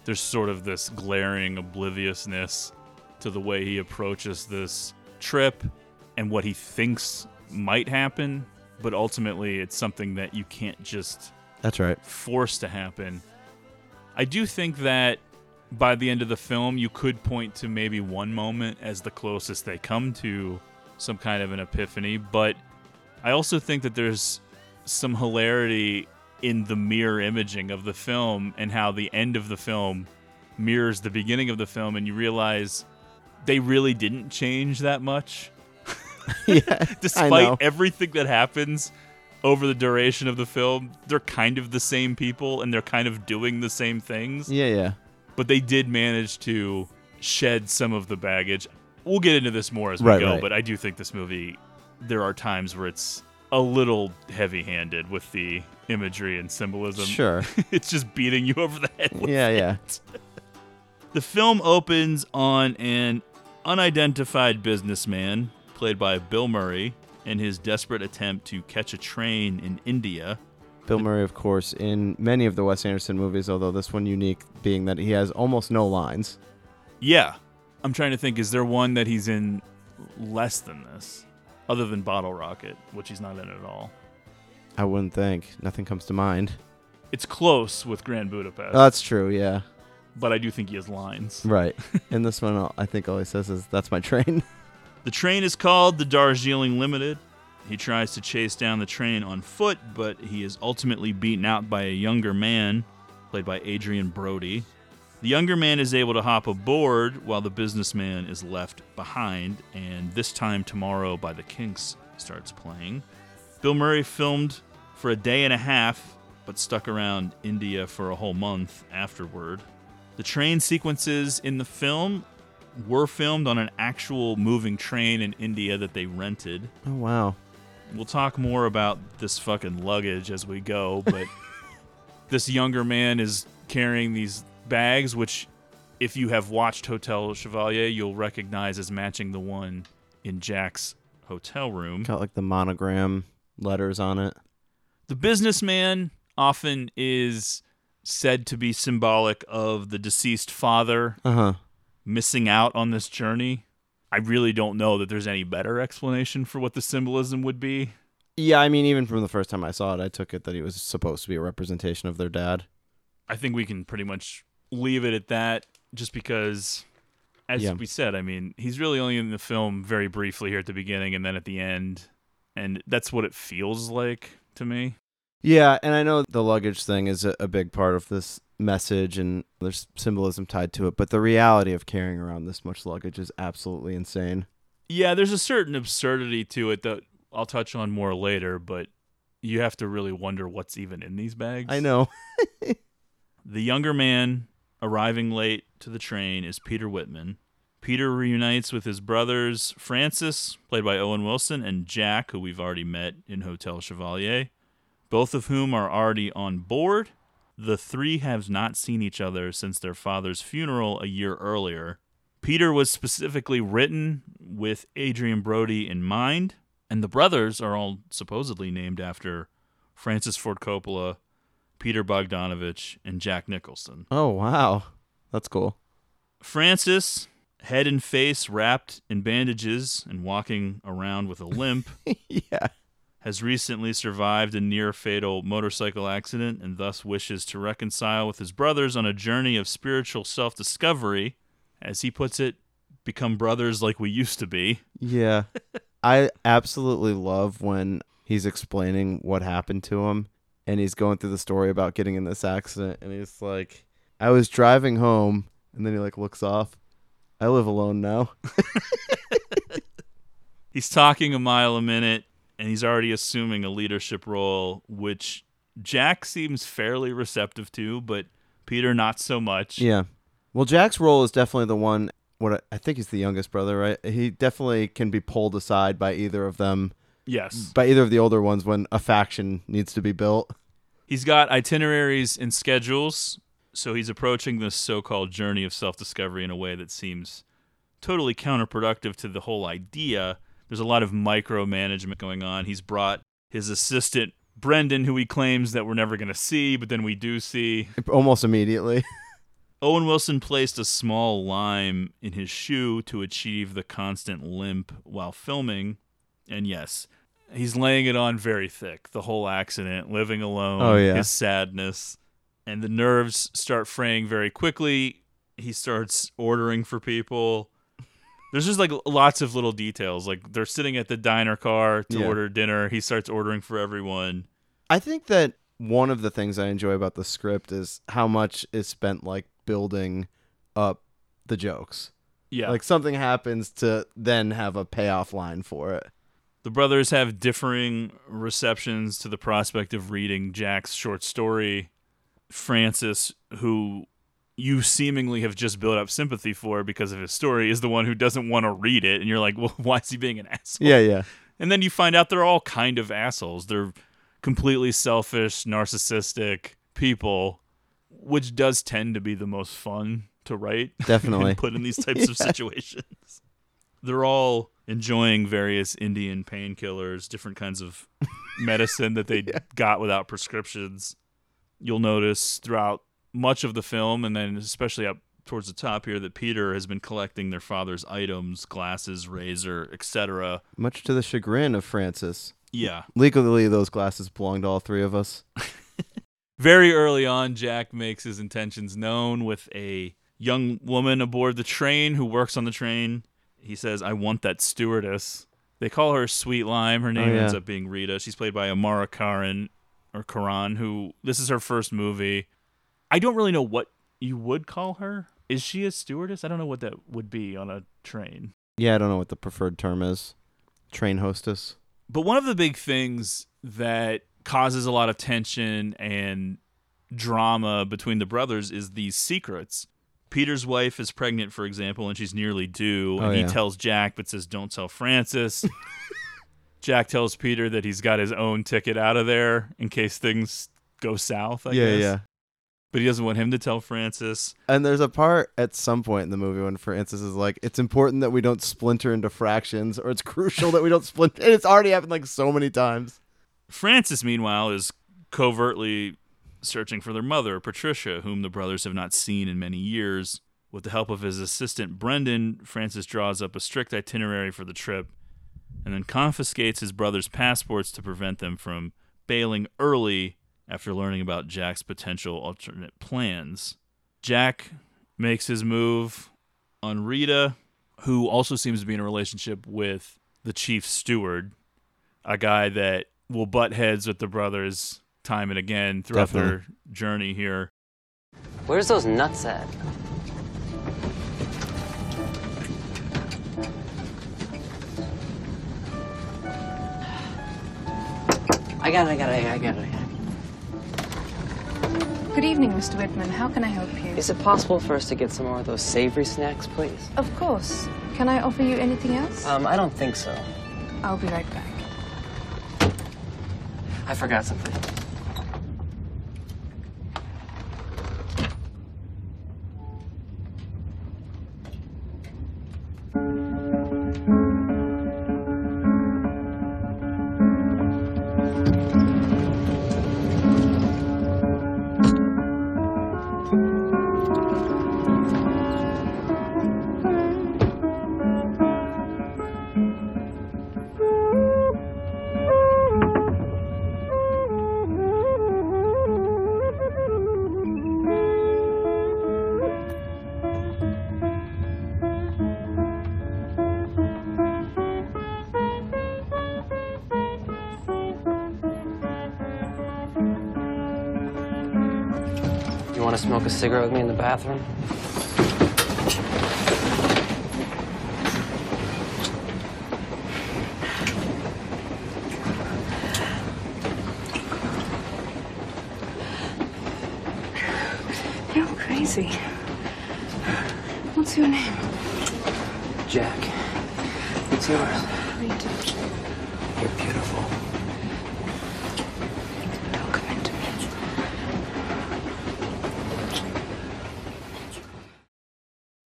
there's sort of this glaring obliviousness to the way he approaches this trip and what he thinks might happen, but ultimately it's something that you can't just That's right. force to happen. I do think that by the end of the film, you could point to maybe one moment as the closest they come to some kind of an epiphany, but I also think that there's some hilarity in the mirror imaging of the film and how the end of the film mirrors the beginning of the film, and you realize they really didn't change that much. (laughs) yeah, (laughs) Despite everything that happens over the duration of the film, they're kind of the same people and they're kind of doing the same things. Yeah, yeah. But they did manage to shed some of the baggage. We'll get into this more as we Right, go, right. but I do think this movie, there are times where it's a little heavy handed with the imagery and symbolism. Sure. (laughs) it's just beating you over the head with Yeah, it. yeah. The film opens on an unidentified businessman, played by Bill Murray, in his desperate attempt to catch a train in India. Bill Murray, of course, in many of the Wes Anderson movies, although this one unique being that he has almost no lines. Yeah. I'm trying to think, is there one that he's in less than this? Other than Bottle Rocket, which he's not in at all. I wouldn't think. Nothing comes to mind. It's close with Grand Budapest, That's true, yeah. but I do think he has lines. Right. (laughs) In this one, I think all he says is, that's my train. The train is called the Darjeeling Limited. He tries to chase down the train on foot, but he is ultimately beaten out by a younger man, played by Adrien Brody. The younger man is able to hop aboard while the businessman is left behind, and This Time Tomorrow by the Kinks starts playing. Bill Murray filmed for a day and a half, but stuck around India for a whole month afterward. The train sequences in the film were filmed on an actual moving train in India that they rented. Oh, wow. We'll talk more about this fucking luggage as we go, but (laughs) this younger man is carrying these bags, which, if you have watched Hotel Chevalier, you'll recognize as matching the one in Jack's hotel room. Got like the monogram letters on it. The businessman often is said to be symbolic of the deceased father Uh huh. missing out on this journey. I really don't know that there's any better explanation for what the symbolism would be. Yeah, I mean, even from the first time I saw it, I took it that he was supposed to be a representation of their dad. I think we can pretty much leave it at that just because as Yeah. we said, I mean, he's really only in the film very briefly here at the beginning and then at the end. And that's what it feels like to me. Yeah, and I know the luggage thing is a, a big part of this message and there's symbolism tied to it, but the reality of carrying around this much luggage is absolutely insane. Yeah, there's a certain absurdity to it that I'll touch on more later, but you have to really wonder what's even in these bags. I know. (laughs) The younger man arriving late to the train is Peter Whitman. Peter reunites with his brothers Francis, played by Owen Wilson, and Jack, who we've already met in Hotel Chevalier, both of whom are already on board. The three have not seen each other since their father's funeral a year earlier. Peter was specifically written with Adrien Brody in mind, and the brothers are all supposedly named after Francis Ford Coppola, Peter Bogdanovich, and Jack Nicholson. Oh, wow. That's cool. Francis, head and face wrapped in bandages and walking around with a limp, (laughs) yeah. has recently survived a near fatal motorcycle accident and thus wishes to reconcile with his brothers on a journey of spiritual self discovery. As he puts it, become brothers like we used to be. Yeah. (laughs) I absolutely love when he's explaining what happened to him and he's going through the story about getting in this accident and he's like I was driving home and then he like looks off. I live alone now. (laughs) He's talking a mile a minute and he's already assuming a leadership role, which Jack seems fairly receptive to, but Peter not so much. Yeah. Well, Jack's role is definitely the one what I- I think he's the youngest brother, right? He definitely can be pulled aside by either of them, Yes. by either of the older ones when a faction needs to be built. He's got itineraries and schedules, so he's approaching this so-called journey of self-discovery in a way that seems totally counterproductive to the whole idea. There's a lot of micromanagement going on. He's brought his assistant Brendan, who he claims that we're never going to see, but then we do see. Almost immediately. (laughs) Owen Wilson placed a small lime in his shoe to achieve the constant limp while filming. And yes, he's laying it on very thick. The whole accident, living alone, Oh, yeah. his sadness. And the nerves start fraying very quickly. He starts ordering for people. There's just like lots of little details. Like they're sitting at the diner car to Yeah. order dinner. He starts ordering for everyone. I think that one of the things I enjoy about the script is how much is spent like building up the jokes. Yeah. Like something happens to then have a payoff line for it. The brothers have differing receptions to the prospect of reading Jack's short story. Francis, who you seemingly have just built up sympathy for because of his story, is the one who doesn't want to read it. And you're like, (laughs) well, why is he being an asshole? Yeah, yeah. And then you find out they're all kind of assholes. They're completely selfish, narcissistic people, which does tend to be the most fun to write. Definitely. (laughs) and put in these types of (laughs) situations. They're all enjoying various Indian painkillers, different kinds of (laughs) medicine that they got without prescriptions. You'll notice throughout much of the film, and then especially up towards the top here, that Peter has been collecting their father's items glasses, razor, etc. Much to the chagrin of Francis. Yeah. Legally, those glasses belong to all three of us. (laughs) (laughs) Very early on, Jack makes his intentions known with a young woman aboard the train who works on the train. He says, I want that stewardess. They call her Sweet Lime. Her oh, name Oh, yeah. ends up being Rita. She's played by Amara Karan or Karan, who this is her first movie. I don't really know what you would call her. Is she a stewardess? I don't know what that would be on a train. Yeah, I don't know what the preferred term is. Train hostess. But one of the big things that causes a lot of tension and drama between the brothers is these secrets. Peter's wife is pregnant, for example, and she's nearly due. Oh, and he tells Jack, but says, Don't tell Francis. (laughs) Jack tells Peter that he's got his own ticket out of there in case things go south, I yeah, guess. yeah. But he doesn't want him to tell Francis. And there's a part at some point in the movie when Francis is like, "It's important that we don't splinter into fractions, or it's crucial that we don't splinter." And it's already happened like so many times. Francis, meanwhile, is covertly searching for their mother, Patricia, whom the brothers have not seen in many years. With the help of his assistant, Brendan, Francis draws up a strict itinerary for the trip and then confiscates his brother's passports to prevent them from bailing early after learning about Jack's potential alternate plans. Jack makes his move on Rita, who also seems to be in a relationship with the chief steward, a guy that will butt heads with the brothers time and again throughout Definitely. their journey here. Where's those nuts at? I got it, I got it, I got it. I got it. Good evening, Mr. Whitman. How can I help you? Is it possible for us to get some more of those savory snacks, please? Of course. Can I offer you anything else? Um, I don't think so. I'll be right back. I forgot something. Cigarette with me in the bathroom? You're crazy. What's your name? Jack. It's yours. Rita. You're beautiful. Come into me.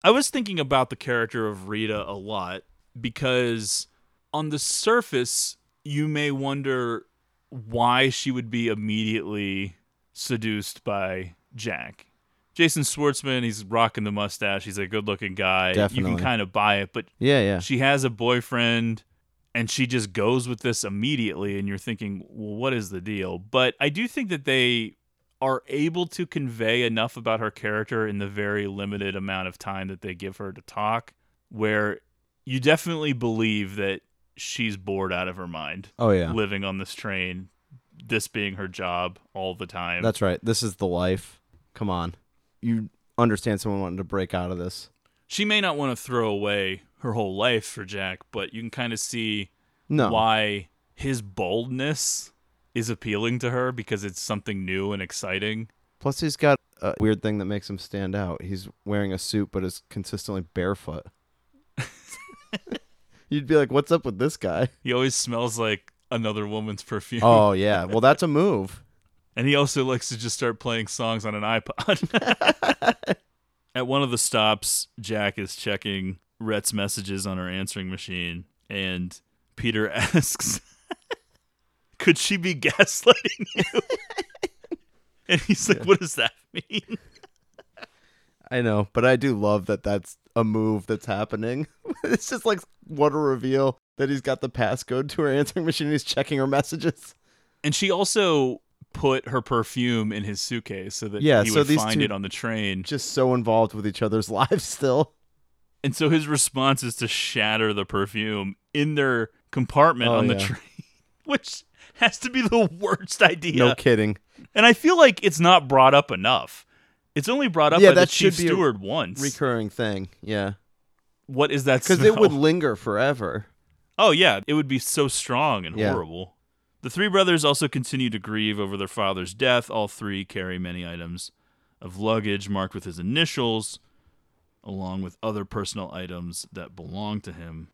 I was thinking about the character of Rita a lot because on the surface, you may wonder why she would be immediately seduced by Jack. Jason Schwartzman, he's rocking the mustache. He's a good looking guy. You can kind of buy it, but Yeah, yeah. she has a boyfriend and she just goes with this immediately and you're thinking well what is the deal but i do think that they are able to convey enough about her character in the very limited amount of time that they give her to talk where you definitely believe that she's bored out of her mind Oh yeah. living on this train this being her job all the time That's right. This is the life. Come on. You understand someone wanting to break out of this. she may not want to throw away her whole life for jack but you can kind of see No. why his boldness is appealing to her because it's something new and exciting. Plus, he's got a weird thing that makes him stand out. He's wearing a suit, but is consistently barefoot. (laughs) You'd be like, "What's up with this guy?" He always smells like another woman's perfume. Oh yeah. Well, that's a move. (laughs) And he also likes to just start playing songs on an iPod. (laughs) At one of the stops, Jack is checking Rhett's messages on her answering machine, and Peter asks, Could she be (laughs) gaslighting you? (laughs) and he's like, What does that mean? (laughs) I know, but I do love that that's a move that's happening. it's just like what a reveal that he's got the passcode to her answering machine. He's checking her messages. And she also put her perfume in his suitcase so that Yeah, he so would these find it on the train. Just so involved with each other's lives still. And so his response is to shatter the perfume in their compartment Oh, on the train, which (laughs) has to be the worst idea. No kidding. And I feel like it's not brought up enough. It's only brought up Yeah, by the that chief should be a steward once. Recurring thing. Yeah. what is that? Because it would linger forever. Oh yeah, it would be so strong and Yeah. horrible. The three brothers also continue to grieve over their father's death. All three carry many items of luggage marked with his initials, along with other personal items that belong to him.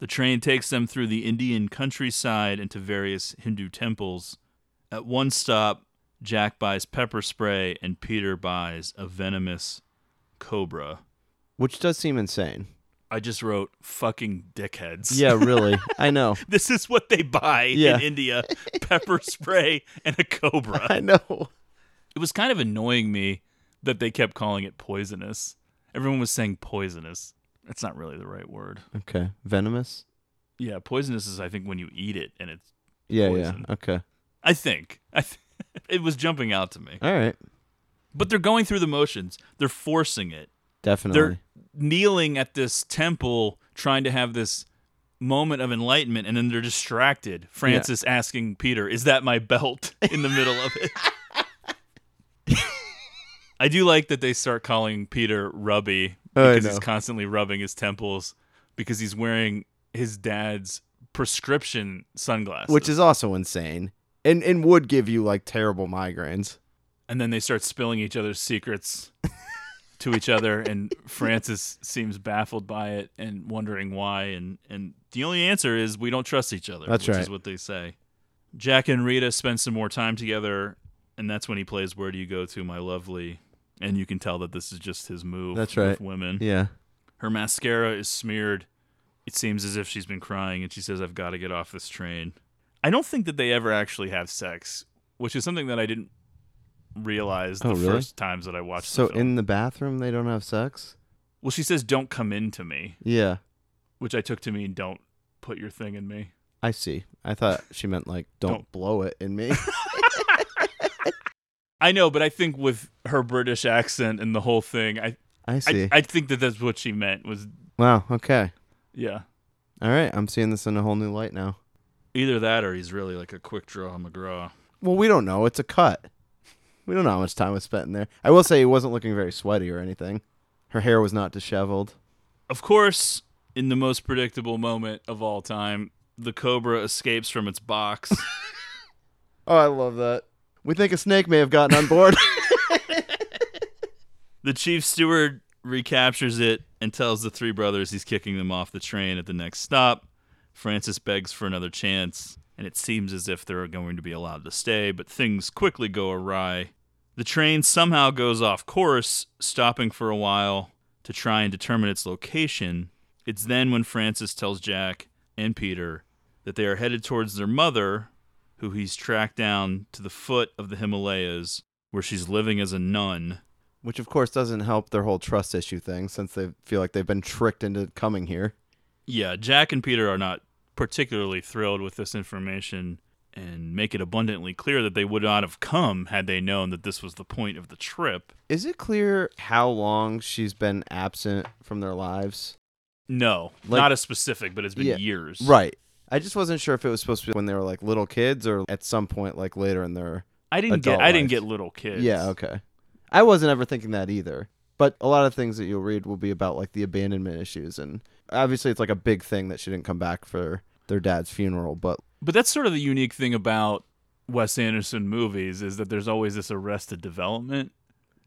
The train takes them through the Indian countryside into various Hindu temples. At one stop, Jack buys pepper spray and Peter buys a venomous cobra. Which does seem insane. I just wrote fucking dickheads. Yeah, really. (laughs) I know. This is what they buy Yeah. in India pepper spray and a cobra. (laughs) I know. It was kind of annoying me that they kept calling it poisonous. Everyone was saying poisonous. That's not really the right word. Okay. Venomous? Yeah, poisonous is, I think, when you eat it and it's. Yeah, Poison. yeah. Okay. I think. I th- (laughs) it was jumping out to me. All right. But they're going through the motions, they're forcing it. Definitely. They're kneeling at this temple trying to have this moment of enlightenment and then they're distracted. Francis asking Peter, "Is that my belt?" (laughs) in the middle of it. (laughs) I do like that they start calling Peter Rubby Oh, because he's constantly rubbing his temples because he's wearing his dad's prescription sunglasses. which is also insane, and and would give you like terrible migraines. and then they start spilling each other's secrets (laughs) to each other and Francis seems baffled by it and wondering why and and the only answer is we don't trust each other That's which right. is what they say Jack and Rita spend some more time together and that's when he plays where do you go to my lovely and you can tell that this is just his move That's with right. women Yeah. her mascara is smeared it seems as if she's been crying and she says I've got to get off this train I don't think that they ever actually have sex which is something that I didn't realize Oh, the really? first times that I watched So the in the bathroom they don't have sex. well, she says, "Don't come into me," Yeah, which I took to mean, "Don't put your thing in me." I see. I thought she meant like don't, Don't. blow it in me. (laughs) I know, but I think with her British accent and the whole thing, I I see. I, I think that that's what she meant. Was wow. Okay. yeah, All right. I'm seeing this in a whole new light now. either that or he's really like a quick draw McGraw. Well, we don't know. It's a cut. We don't know how much time was spent in there. I will say he wasn't looking very sweaty or anything. Her hair was not disheveled. Of course, in the most predictable moment of all time, the cobra escapes from its box. (laughs) Oh, I love that. We think a snake may have gotten on board. (laughs) The chief steward recaptures it and tells the three brothers he's kicking them off the train at the next stop. Francis begs for another chance, and it seems as if they're going to be allowed to stay, but things quickly go awry. The train somehow goes off course, stopping for a while to try and determine its location. It's then when Francis tells Jack and Peter that they are headed towards their mother, who he's tracked down to the foot of the Himalayas, where she's living as a nun. Which, of course, doesn't help their whole trust issue thing since they feel like they've been tricked into coming here. Yeah, Jack and Peter are not particularly thrilled with this information and make it abundantly clear that they would not have come had they known that this was the point of the trip. Is it clear how long she's been absent from their lives? No, Like- not as specific, but it's been Yeah, years. Right. I just wasn't sure if it was supposed to be when they were like little kids or at some point like later in their I didn't get I didn't get little kids. Yeah, okay. I wasn't ever thinking that either. But a lot of things that you'll read will be about like the abandonment issues and obviously it's like a big thing that she didn't come back for their dad's funeral, but But that's sort of the unique thing about Wes Anderson movies is that there's always this arrested development.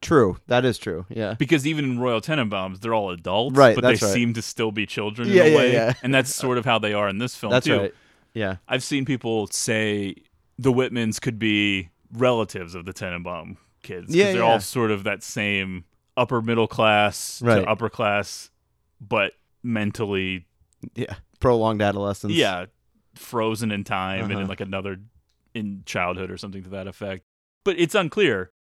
True. That is true. Yeah. Because even in Royal Tenenbaums, they're all adults, Right, but they right. seem to still be children Yeah, in a yeah, way. yeah. And that's sort of how they are in this film That's too. right. Yeah. I've seen people say the Whitmans could be relatives of the Tenenbaum kids. Yeah, they're all sort of that same upper middle class Right. to upper class, but mentally, Yeah. Prolonged adolescence. yeah, frozen in time and in Uh-huh. like another in childhood or something to that effect. But it's unclear.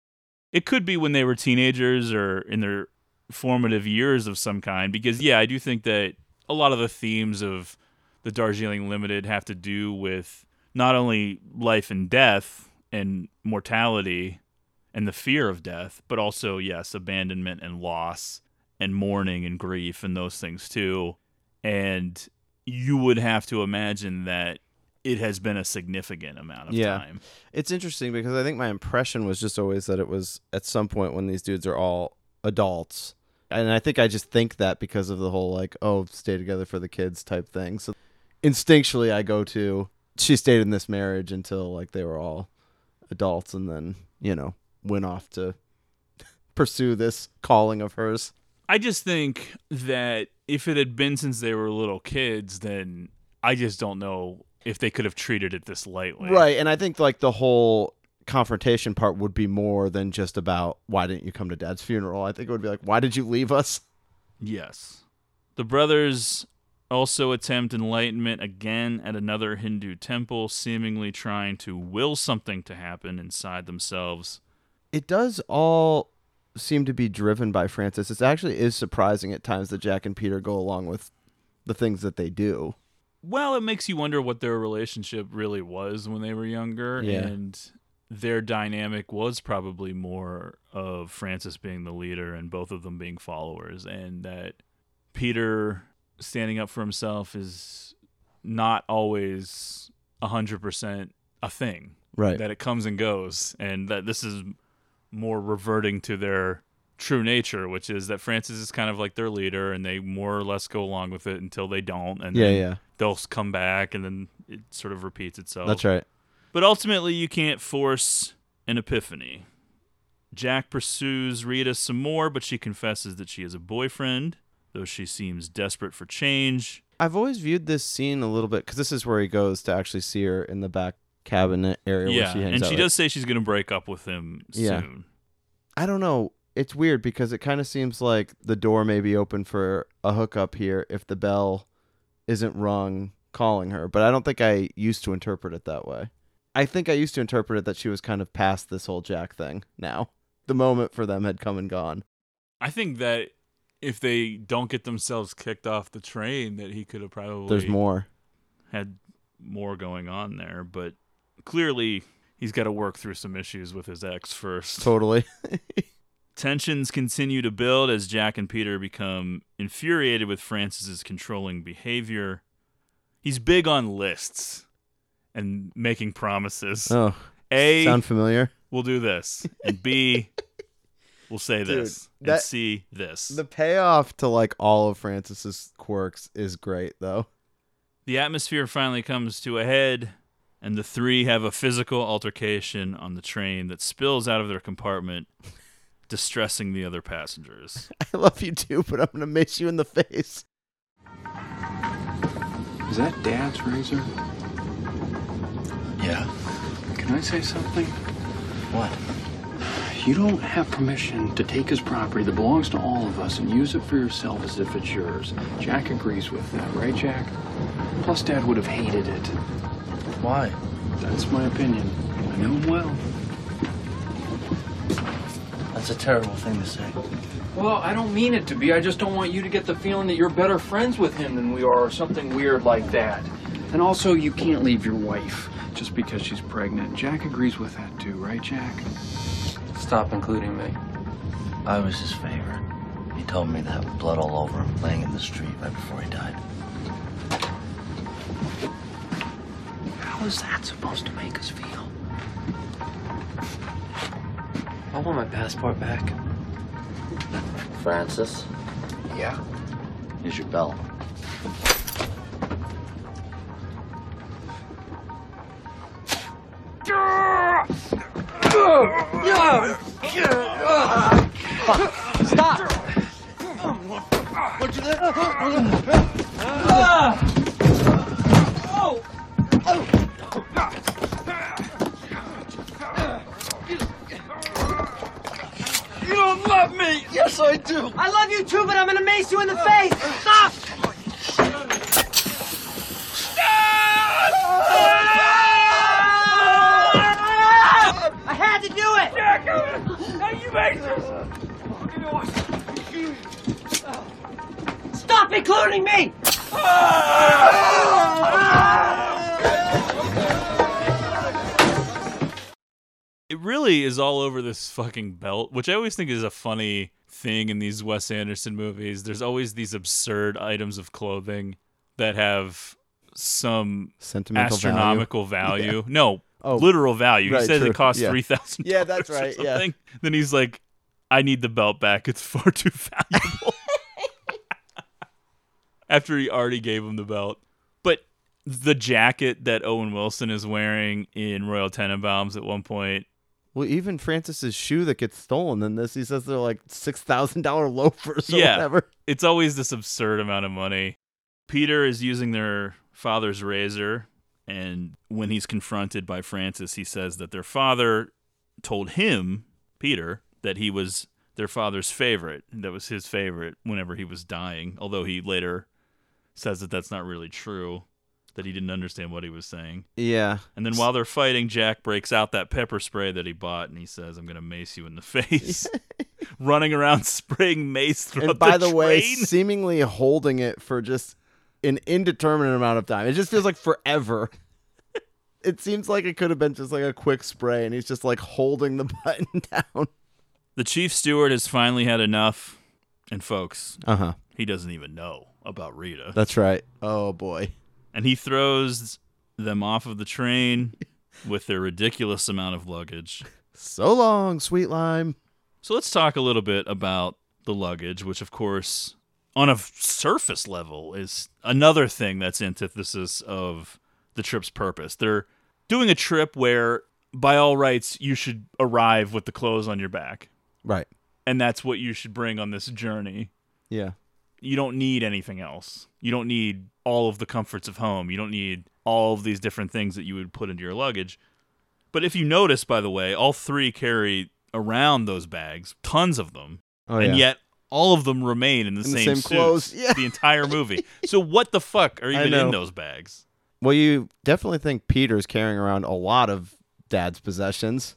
It could be when they were teenagers or in their formative years of some kind. Because yeah, I do think that a lot of the themes of the Darjeeling Limited have to do with not only life and death and mortality and the fear of death, but also yes, abandonment and loss and mourning and grief and those things too. And you would have to imagine that it has been a significant amount of Yeah. time. It's interesting because I think my impression was just always that it was at some point when these dudes are all adults. And I think I just think that because of the whole like, oh, stay together for the kids type thing. So instinctually I go to she stayed in this marriage until like they were all adults and then, you know, went off to (laughs) pursue this calling of hers. I just think that if it had been since they were little kids, then I just don't know if they could have treated it this lightly. Right. And I think like the whole confrontation part would be more than just about why didn't you come to dad's funeral? I think it would be like, why did you leave us? Yes. The brothers also attempt enlightenment again at another Hindu temple, seemingly trying to will something to happen inside themselves. It does all seem to be driven by Francis. It actually is surprising at times that Jack and Peter go along with the things that they do. Well, it makes you wonder what their relationship really was when they were younger. Yeah. And their dynamic was probably more of Francis being the leader and both of them being followers. And that Peter standing up for himself is not always 100% a thing. Right. That it comes and goes, and that this is more reverting to their true nature, which is that Francis is kind of like their leader, and they more or less go along with it until they don't, and Yeah, yeah. They'll come back, and then it sort of repeats itself. That's right. But ultimately, you can't force an epiphany. Jack pursues Rita some more, but she confesses that she has a boyfriend, though she seems desperate for change. I've always viewed this scene a little bit because this is where he goes to actually see her in the back cabinet area where yeah, she hangs and she does say she's going to break up with him Yeah. soon. I don't know. It's weird because it kind of seems like the door may be open for a hookup here if the bell isn't wrong calling her, but I don't think I used to interpret it that way. I think I used to interpret it that she was kind of past this whole Jack thing now. The moment for them had come and gone. I think that if they don't get themselves kicked off the train, that he could have probably There's more. had more going on there. But clearly, he's got to work through some issues with his ex first. Totally. (laughs) Tensions continue to build as Jack and Peter become infuriated with Francis's controlling behavior. He's big on lists and making promises. Oh. A Sound familiar? we'll do this, and B (laughs) we'll say Dude, this, and that- C this. The payoff to like all of Francis's quirks is great though. The atmosphere finally comes to a head, and the three have a physical altercation on the train that spills out of their compartment, distressing the other passengers. (laughs) I love you too, but I'm gonna miss you in the face. Is that Dad's razor? Yeah. Can I say something? What? You don't have permission to take his property that belongs to all of us and use it for yourself as if it's yours. Jack agrees with that, right, Jack? Plus, Dad would have hated it. Why? That's my opinion. I know him well. That's a terrible thing to say. Well, I don't mean it to be. I just don't want you to get the feeling that you're better friends with him than we are, or something weird like that. And also, you can't leave your wife just because she's pregnant. Jack agrees with that too, right, Jack? Stop including me. I was his favorite. He told me that with blood all over him, laying in the street right before he died. How is that supposed to make us feel? I want my passport back. Francis? Yeah. Here's your belt. Stop! What'd you do? You don't love me! Yes, I do. I love you too, but I'm gonna mace you in the face! Stop! I had to do it! Jack, hey, you made this! Stop including me! Ah! Is all over this fucking belt, which I always think is a funny thing in these Wes Anderson movies. There's always these absurd items of clothing that have some Sentimental astronomical (laughs) value. value. No, Oh, literal value. right, he says true. it costs Yeah. three thousand. Yeah, that's right, yeah. Then he's like, "I need the belt back. It's far too valuable." (laughs) After he already gave him the belt, but the jacket that Owen Wilson is wearing in Royal Tenenbaums at one point Well, even Francis's shoe that gets stolen in this, he says they're like six thousand dollar loafers or yeah, whatever. It's always this absurd amount of money. Peter is using their father's razor, and when he's confronted by Francis, he says that their father told him, Peter, that he was their father's favorite. That was his favorite whenever he was dying, although he later says that that's not really true, that he didn't understand what he was saying. Yeah. And then while they're fighting, Jack breaks out that pepper spray that he bought, and he says, "I'm going to mace you in the (laughs) face." (laughs) Running around (laughs) spraying mace throughout And by the, the, way, seemingly holding it for just an indeterminate amount of time. It just feels like forever. it seems like it could have been just like a quick spray, and he's just like holding the button down. The chief steward has finally had enough, and folks, Uh huh. he doesn't even know about Rita. That's right. Oh boy. And he throws them off of the train with their ridiculous amount of luggage. So long, sweet lime. So let's talk a little bit about the luggage, which, of course, on a surface level, is another thing that's antithesis of the trip's purpose. They're doing a trip where, by all rights, you should arrive with the clothes on your back. Right. And that's what you should bring on this journey. Yeah. You don't need anything else. You don't need all of the comforts of home. You don't need all of these different things that you would put into your luggage. But if you notice, by the way, all three carry around those bags, tons of them, Oh, and yeah. yet all of them remain in the In the same, same clothes, (laughs) yeah. the entire movie. so what the fuck are (laughs) even in those bags? Well, you definitely think Peter's carrying around a lot of dad's possessions.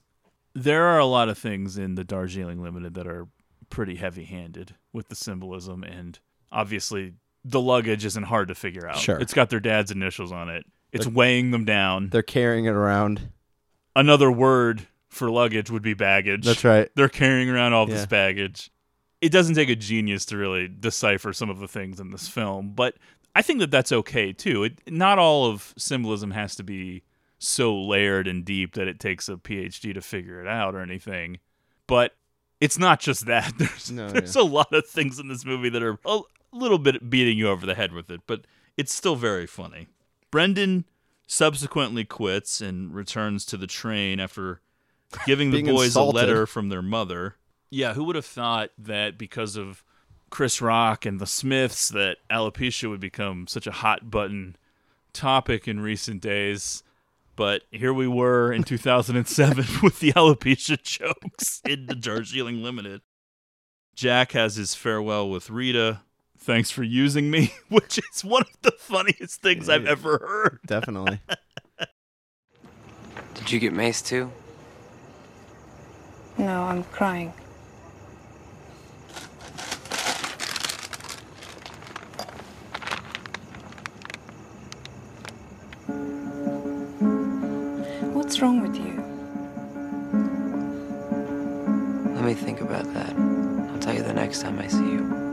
There are a lot of things in the Darjeeling Limited that are pretty heavy-handed with the symbolism, and obviously the luggage isn't hard to figure out. Sure. it's got their dad's initials on it. It's They're- weighing them down. They're carrying it around. Another word for luggage would be baggage. That's right. They're carrying around all Yeah. this baggage. It doesn't take a genius to really decipher some of the things in this film, but I think that that's okay too. It, not all of symbolism has to be so layered and deep that it takes a PhD to figure it out or anything. But it's not just that. (laughs) There's No, there's yeah. a lot of things in this movie that are little bit beating you over the head with it, but it's still very funny. Brendan subsequently quits and returns to the train after giving the boys insulted. a letter from their mother. Yeah, who would have thought that because of Chris Rock and the Smiths that alopecia would become such a hot button topic in recent days? But here we were in (laughs) 2007 (laughs) with the alopecia jokes in the Darjeeling Limited. Jack has his farewell with Rita. Thanks for using me, (laughs) which is one of the funniest things I've ever heard. Definitely. (laughs) Did you get maced too? No, I'm crying. What's wrong with you? Let me think about that. I'll tell you the next time I see you.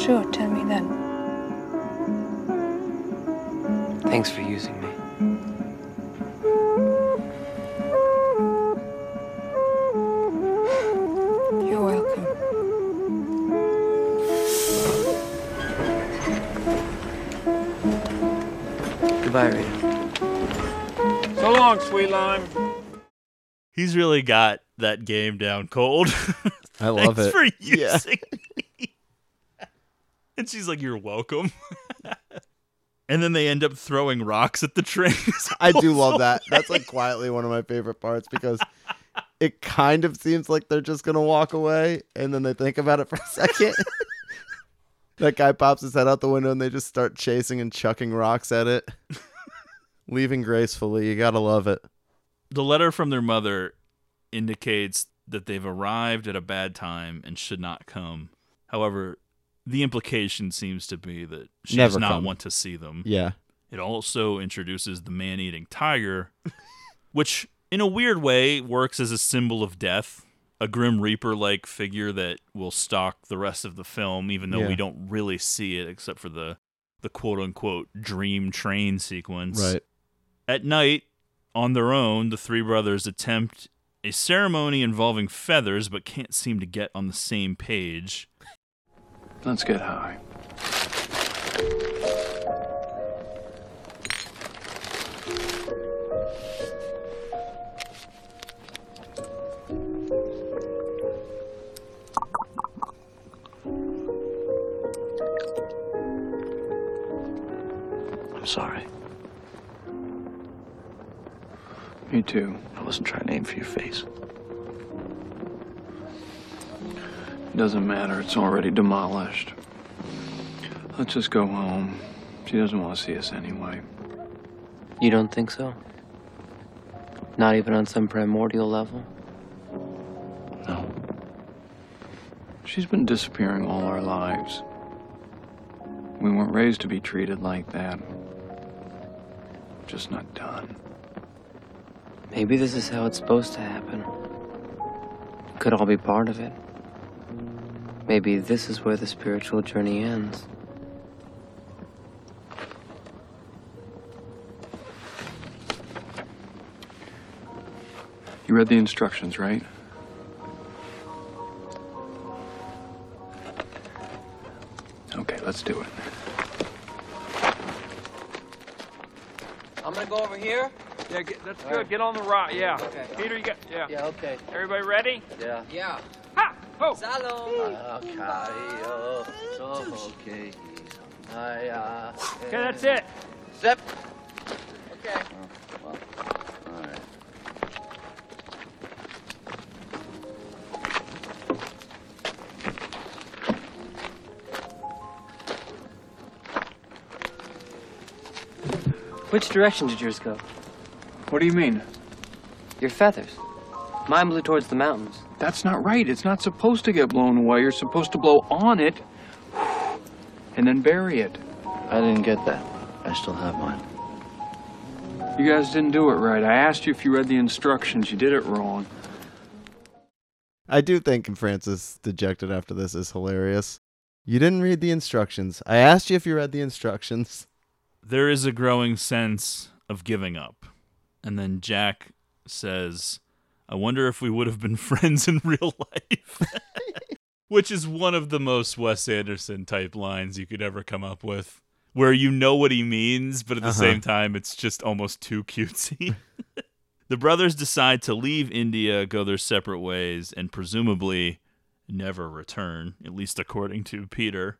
Sure, tell me then. Thanks for using me. You're welcome. Goodbye, Rita. So long, sweet lime. He's really got that game down cold. (laughs) I love Thanks it. for Yeah. using me. And she's like, "You're welcome." (laughs) and then they end up throwing rocks at the train. (laughs) I do love that. That's like quietly one of my favorite parts because it kind of seems like they're just gonna walk away, and then they think about it for a second. (laughs) that guy pops his head out the window, and they just start chasing and chucking rocks at it, leaving gracefully. You gotta love it. the letter from their mother indicates that they've arrived at a bad time and should not come. However, the implication seems to be that she Never does not come. want to see them. Yeah. It also introduces the man eating tiger, (laughs) which in a weird way works as a symbol of death. A Grim Reaper like figure that will stalk the rest of the film, even though Yeah. we don't really see it except for the, the quote unquote dream train sequence. Right. At night, on their own, the three brothers attempt a ceremony involving feathers but can't seem to get on the same page. Let's get high. I'm sorry. Me too. I wasn't trying to aim for your face. Doesn't matter. It's already demolished. Let's just go home. She doesn't want to see us anyway. You don't think so? Not even on some primordial level? No. She's been disappearing all our lives. We weren't raised to be treated like that. Just not done. Maybe this is how it's supposed to happen. Could all be part of it. Maybe this is where the spiritual journey ends. You read the instructions, right? Okay, let's do it. I'm gonna go over here. Yeah, get, that's All good. right. Get on the rock. Yeah. Okay. Peter, you got. Yeah. Yeah. Okay. Everybody ready? Yeah. Yeah. Oh. Ha! Okay. Okay, that's it. Zip. Okay. Oh, well, all right. Which direction did yours go? What do you mean? Your feathers. Mine blew towards the mountains. That's not right. It's not supposed to get blown away. You're supposed to blow on it and then bury it. I didn't get that. I still have mine. You guys didn't do it right. I asked you if you read the instructions. You did it wrong. I do think Francis dejected after this is hilarious. You didn't read the instructions. I asked you if you read the instructions. There is a growing sense of giving up. And then Jack says, I wonder if we would have been (laughs) friends in real life. (laughs) Which is one of the most Wes Anderson type lines you could ever come up with, where you know what he means, but at the Uh-huh. same time, it's just almost too cutesy. (laughs) the brothers decide to leave India, go their separate ways, and presumably never return, at least according to Peter.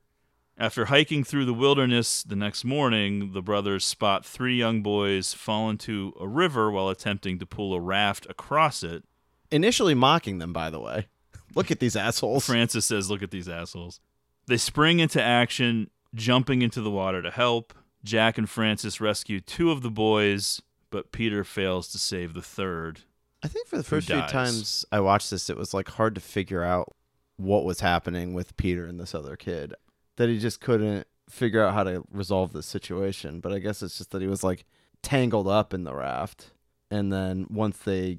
After hiking through the wilderness the next morning, the brothers spot three young boys fall into a river while attempting to pull a raft across it. Initially mocking them, by the way. (laughs) Look at these assholes. Francis says, Look at these assholes. They spring into action, jumping into the water to help. Jack and Francis rescue two of the boys, but Peter fails to save the third. I think for the first few times I watched this, it was like hard to figure out what was happening with Peter and this other kid. That he just couldn't figure out how to resolve the situation. But I guess it's just that he was like tangled up in the raft. And then once they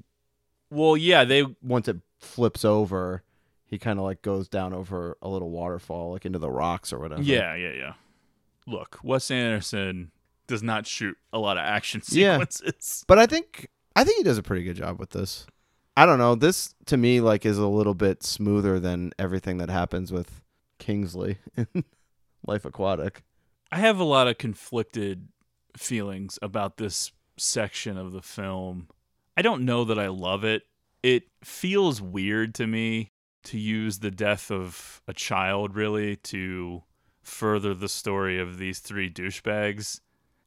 Well, yeah, they once it flips over, he kind of like goes down over a little waterfall, like into the rocks or whatever. Yeah, yeah, yeah. Look, Wes Anderson does not shoot a lot of action (laughs) Yeah. sequences. But I think I think he does a pretty good job with this. I don't know. This to me like is a little bit smoother than everything that happens with Kingsley (laughs) in Life Aquatic. I have a lot of conflicted feelings about this section of the film. I don't know that I love it. It feels weird to me to use the death of a child really to further the story of these three douchebags.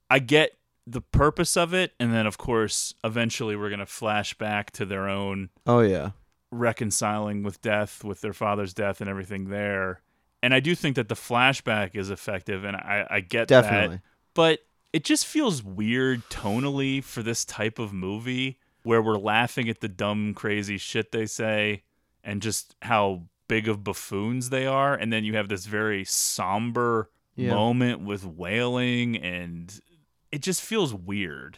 I get the purpose of it and then of course eventually we're going to flash back to their own Oh yeah. reconciling with death, with their father's death and everything there. And I do think that the flashback is effective, and I, I get Definitely. that. But it just feels weird tonally for this type of movie where we're laughing at the dumb, crazy shit they say and just how big of buffoons they are. And then you have this very somber Yeah. moment with wailing, and it just feels weird.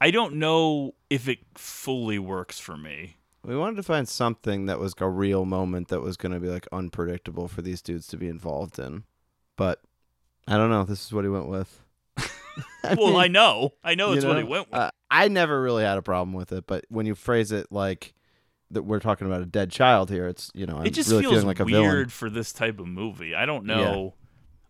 I don't know if it fully works for me. We wanted to find something that was a real moment that was going to be like unpredictable for these dudes to be involved in. But I don't know. If this is what he went with. (laughs) well, mean, I know. I know it's what he went with. uh, I never really had a problem with it, but when you phrase it like that, we're talking about a dead child here. It's you know, I'm it just really feels like a weird villain. for this type of movie. I don't know.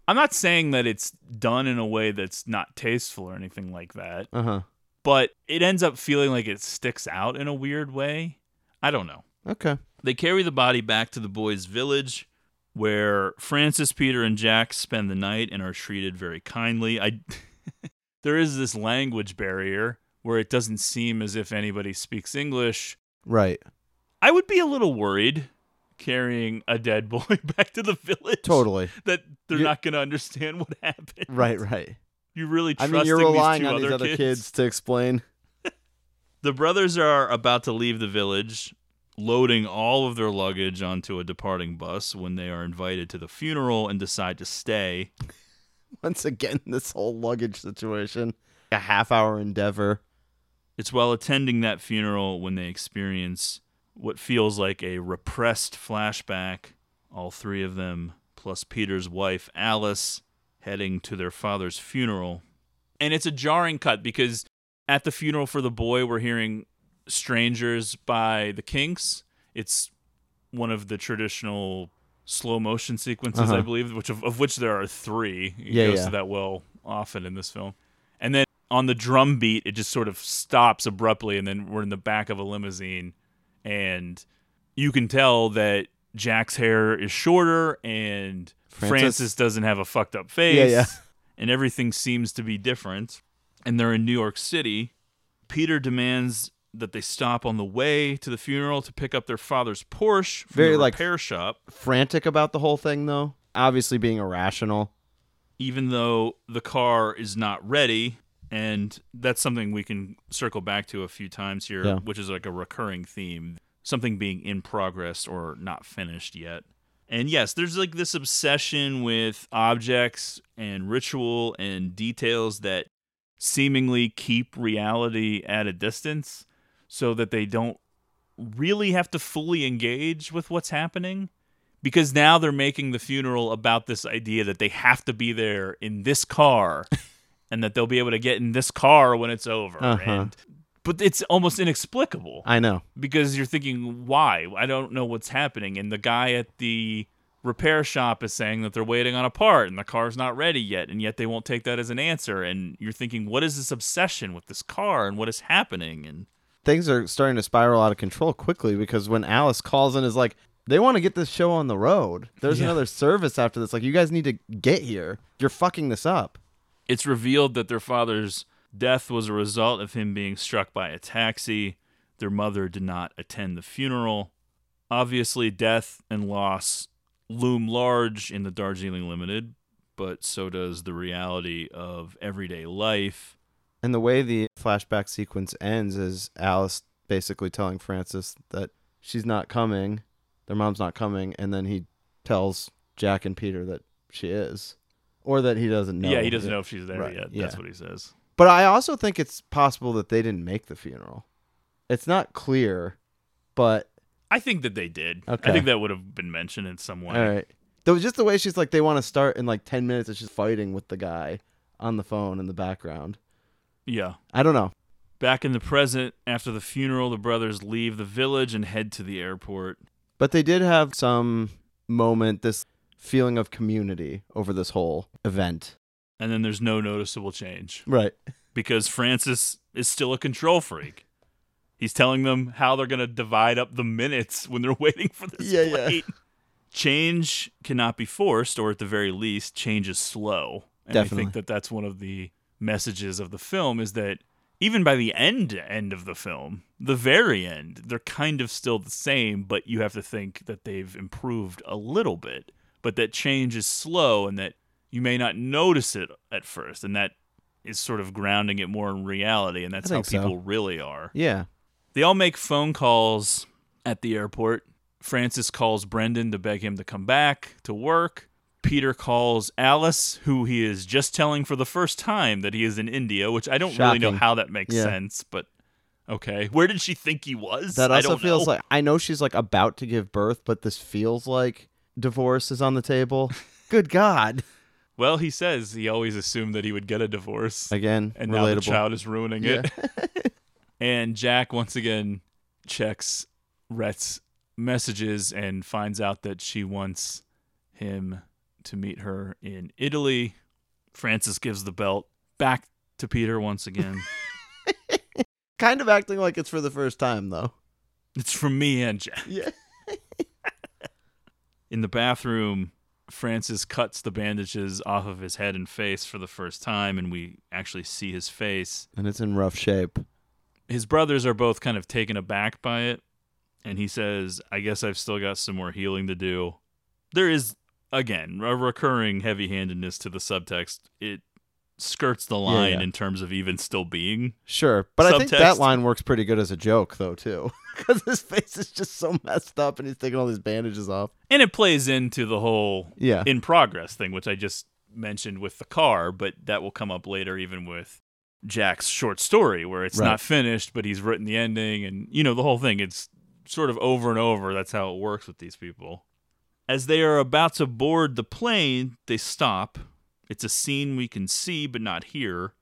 I'm not saying that it's done in a way that's not tasteful or anything like that, Uh huh. but it ends up feeling like it sticks out in a weird way. I don't know. Okay. They carry the body back to the boys' village where Francis, Peter, and Jack spend the night and are treated very kindly. I (laughs) there is this language barrier where it doesn't seem as if anybody speaks English. Right. I would be a little worried carrying a dead (laughs) boy back to the village. Totally. That they're You- not going to understand what happened. Right. Right. You really I mean, you're relying these two on these other, other kids? kids to explain. The brothers are about to leave the village, loading all of their luggage onto a departing bus when they are invited to the funeral and decide to stay. (laughs) Once again, this whole luggage situation, a half hour endeavor. It's while attending that funeral when they experience what feels like a repressed flashback, all three of them, plus Peter's wife, Alice, heading to their father's funeral. And it's a jarring cut because at the funeral for the boy, we're hearing Strangers by the Kinks. It's one of the traditional slow motion sequences, I Uh-huh. believe, which of, of which there are three. It Yeah, goes yeah. to that well often in this film. And then on the drum beat, it just sort of stops abruptly, and then we're in the back of a limousine, and you can tell that Jack's hair is shorter, and Francis- Francis, doesn't have a fucked up face, Yeah, yeah. and everything seems to be different. And they're in New York City. Peter demands that they stop on the way to the funeral to pick up their father's Porsche from Very, the like, repair shop. Frantic about the whole thing, though. Obviously being irrational. even though the car is not ready and that's something we can circle back to a few times here Yeah. which is like a recurring theme something being in progress or not finished yet and yes there's like this obsession with objects and ritual and details that seemingly keep reality at a distance so that they don't really have to fully engage with what's happening because now they're making the funeral about this idea that they have to be there in this car (laughs) and that they'll be able to get in this car when it's over Uh-huh. and but it's almost inexplicable I know. because you're thinking why i don't know what's happening and the guy at the repair shop is saying that they're waiting on a part and the car's not ready yet and yet they won't take that as an answer and you're thinking what is this obsession with this car and what is happening and Things are starting to spiral out of control quickly because when Alice calls and is like, they want to get this show on the road. There's Yeah. another service after this. Like, you guys need to get here. You're fucking this up. it's revealed that their father's death was a result of him being struck by a taxi. Their mother did not attend the funeral. Obviously, death and loss loom large in the Darjeeling Limited, but so does the reality of everyday life. And the way the flashback sequence ends is Alice basically telling Francis that she's not coming, their mom's not coming, and then he tells Jack and Peter that she is, or that he doesn't know. yeah, he doesn't know if she's there Right, yet. yeah. That's what he says. But I also think it's possible that they didn't make the funeral. It's not clear, but I think that they did. Okay. I think that would have been mentioned in some way. all right. There was just the way she's like they want to start in like ten minutes, and she's fighting with the guy on the phone in the background. Yeah. I don't know. Back in the present, after the funeral, the brothers leave the village and head to the airport. But they did have some moment, this feeling of community over this whole event. And then there's no noticeable change. Right. because Francis is still a control freak. He's telling them how they're going to divide up the minutes when they're (laughs) waiting for this Yeah, yeah. plate. Change cannot be forced, or at the very least, change is slow. And I Definitely. think that that's one of the messages of the film is that even by the end end of the film, the very end, they're kind of still the same, but you have to think that they've improved a little bit. But that change is slow and that you may not notice it at first, and that is sort of grounding it more in reality, and that's how so. people really are. Yeah. They all make phone calls at the airport. Francis calls Brendan to beg him to come back to work. Peter calls Alice, who he is just telling for the first time that he is in India, which I don't really know how that makes Yeah. sense, but okay. Where did she think he was? That I also feels know. like I know she's like about to give birth, but this feels like divorce is on the table. (laughs) Good God. Well, he says he always assumed that he would get a divorce. Again, and now the child is ruining it. (laughs) and Jack once again checks Rhett's messages and finds out that she wants him to meet her in Italy. Francis gives the belt back to Peter once again. (laughs) Kind of acting like it's for the first time though. it's from me and Jack. Yeah. (laughs) In the bathroom, Francis cuts the bandages off of his head and face for the first time, and we actually see his face. And it's in rough shape. His brothers are both kind of taken aback by it and he says i guess i've still got some more healing to do there is again a recurring heavy-handedness to the subtext it skirts the line yeah. in terms of even still being Sure, but I think that line works pretty good as a joke though too, (laughs) because his face is just so messed up and he's taking all these bandages off. and it plays into the whole Yeah. in progress thing which i just mentioned with the car but that will come up later even with jack's short story where it's Right. not finished but he's written the ending and you know the whole thing it's sort of over and over that's how it works with these people as they are about to board the plane they stop it's a scene we can see but not hear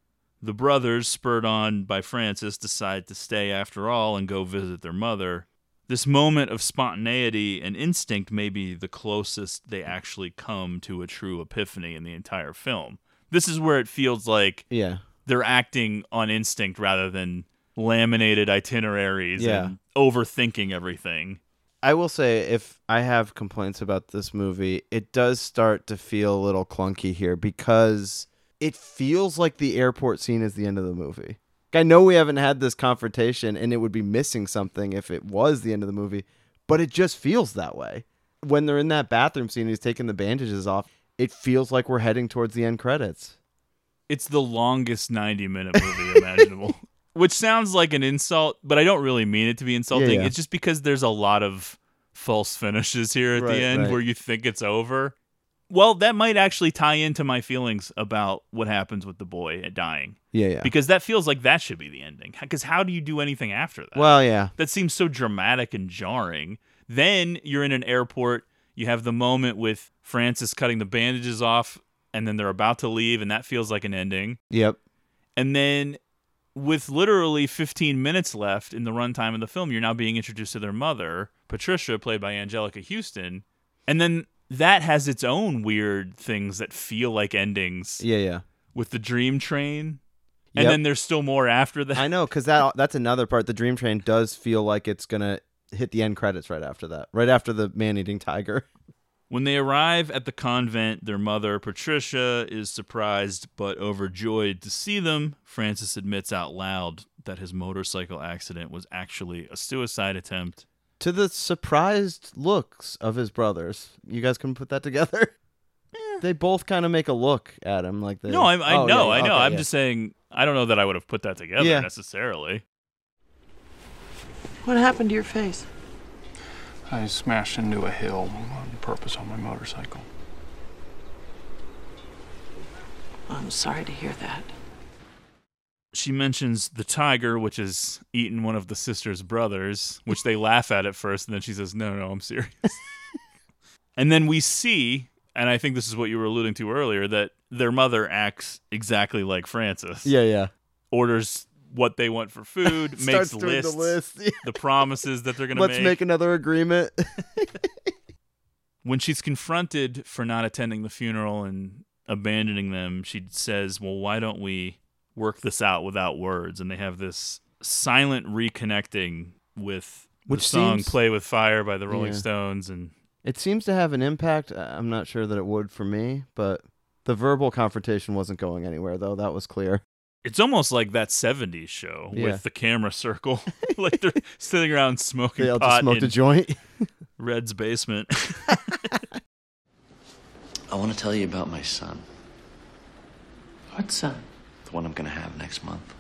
The brothers, spurred on by Francis, decide to stay after all and go visit their mother. This moment of spontaneity and instinct may be the closest they actually come to a true epiphany in the entire film. This is where it feels like Yeah. They're acting on instinct rather than laminated itineraries Yeah. and overthinking everything. I will say, if I have complaints about this movie, it does start to feel a little clunky here because it feels like the airport scene is the end of the movie. I know we haven't had this confrontation and it would be missing something if it was the end of the movie, but it just feels that way. When they're in that bathroom scene, he's taking the bandages off. It feels like we're heading towards the end credits. It's the longest 90 minute movie imaginable, (laughs) which sounds like an insult, but I don't really mean it to be insulting. yeah. It's just because there's a lot of false finishes here at Right, the end right. where you think it's over. Well, that might actually tie into my feelings about what happens with the boy dying. Yeah, yeah. Because that feels like that should be the ending. Because how do you do anything after that? Well, yeah. That seems so dramatic and jarring. Then you're in an airport. You have the moment with Francis cutting the bandages off, and then they're about to leave, and that feels like an ending. Yep. And then, with literally 15 minutes left in the runtime of the film, you're now being introduced to their mother, Patricia, played by Anjelica Huston. And then that has its own weird things that feel like endings. Yeah, yeah. With the dream train. Yep. And then there's still more after that. I know because that that's another part. The Dream Train does feel like it's gonna hit the end credits right after that, right after the man-eating tiger. (laughs) When they arrive at the convent, their mother, Patricia, is surprised but overjoyed to see them. Francis admits out loud that his motorcycle accident was actually a suicide attempt. To the surprised looks of his brothers, you guys can put that together. (laughs) Eh. They both kind of make a look at him like they. No, I, I Oh, know, yeah, I know. okay, I'm yeah. just saying, I don't know that I would have put that together Yeah. necessarily. What happened to your face? I smashed into a hill on purpose on my motorcycle. I'm sorry to hear that. She mentions the tiger, which has eaten one of the sister's brothers, which they (laughs) laugh at at first, and then she says, No, no, I'm serious. (laughs) and then we see, and I think this is what you were alluding to earlier, that their mother acts exactly like Francis. Yeah, yeah. Orders what they want for food, (laughs) makes doing the lists, list, yeah. the promises that they're going to Let's make another agreement. (laughs) when she's confronted for not attending the funeral and abandoning them, she says, "Well, why don't we work this out without words?" And they have this silent reconnecting with Which the song seems- "Play with Fire" by the Rolling Yeah. Stones, and It seems to have an impact. I'm not sure that it would for me, but the verbal confrontation wasn't going anywhere, though. That was clear. It's almost like that '70s show Yeah. with the camera circle, (laughs) (laughs) like they're sitting around smoking They all pot just smoked a in joint. (laughs) Red's basement. I want to tell you about my son, What son? the one I'm going to have next month.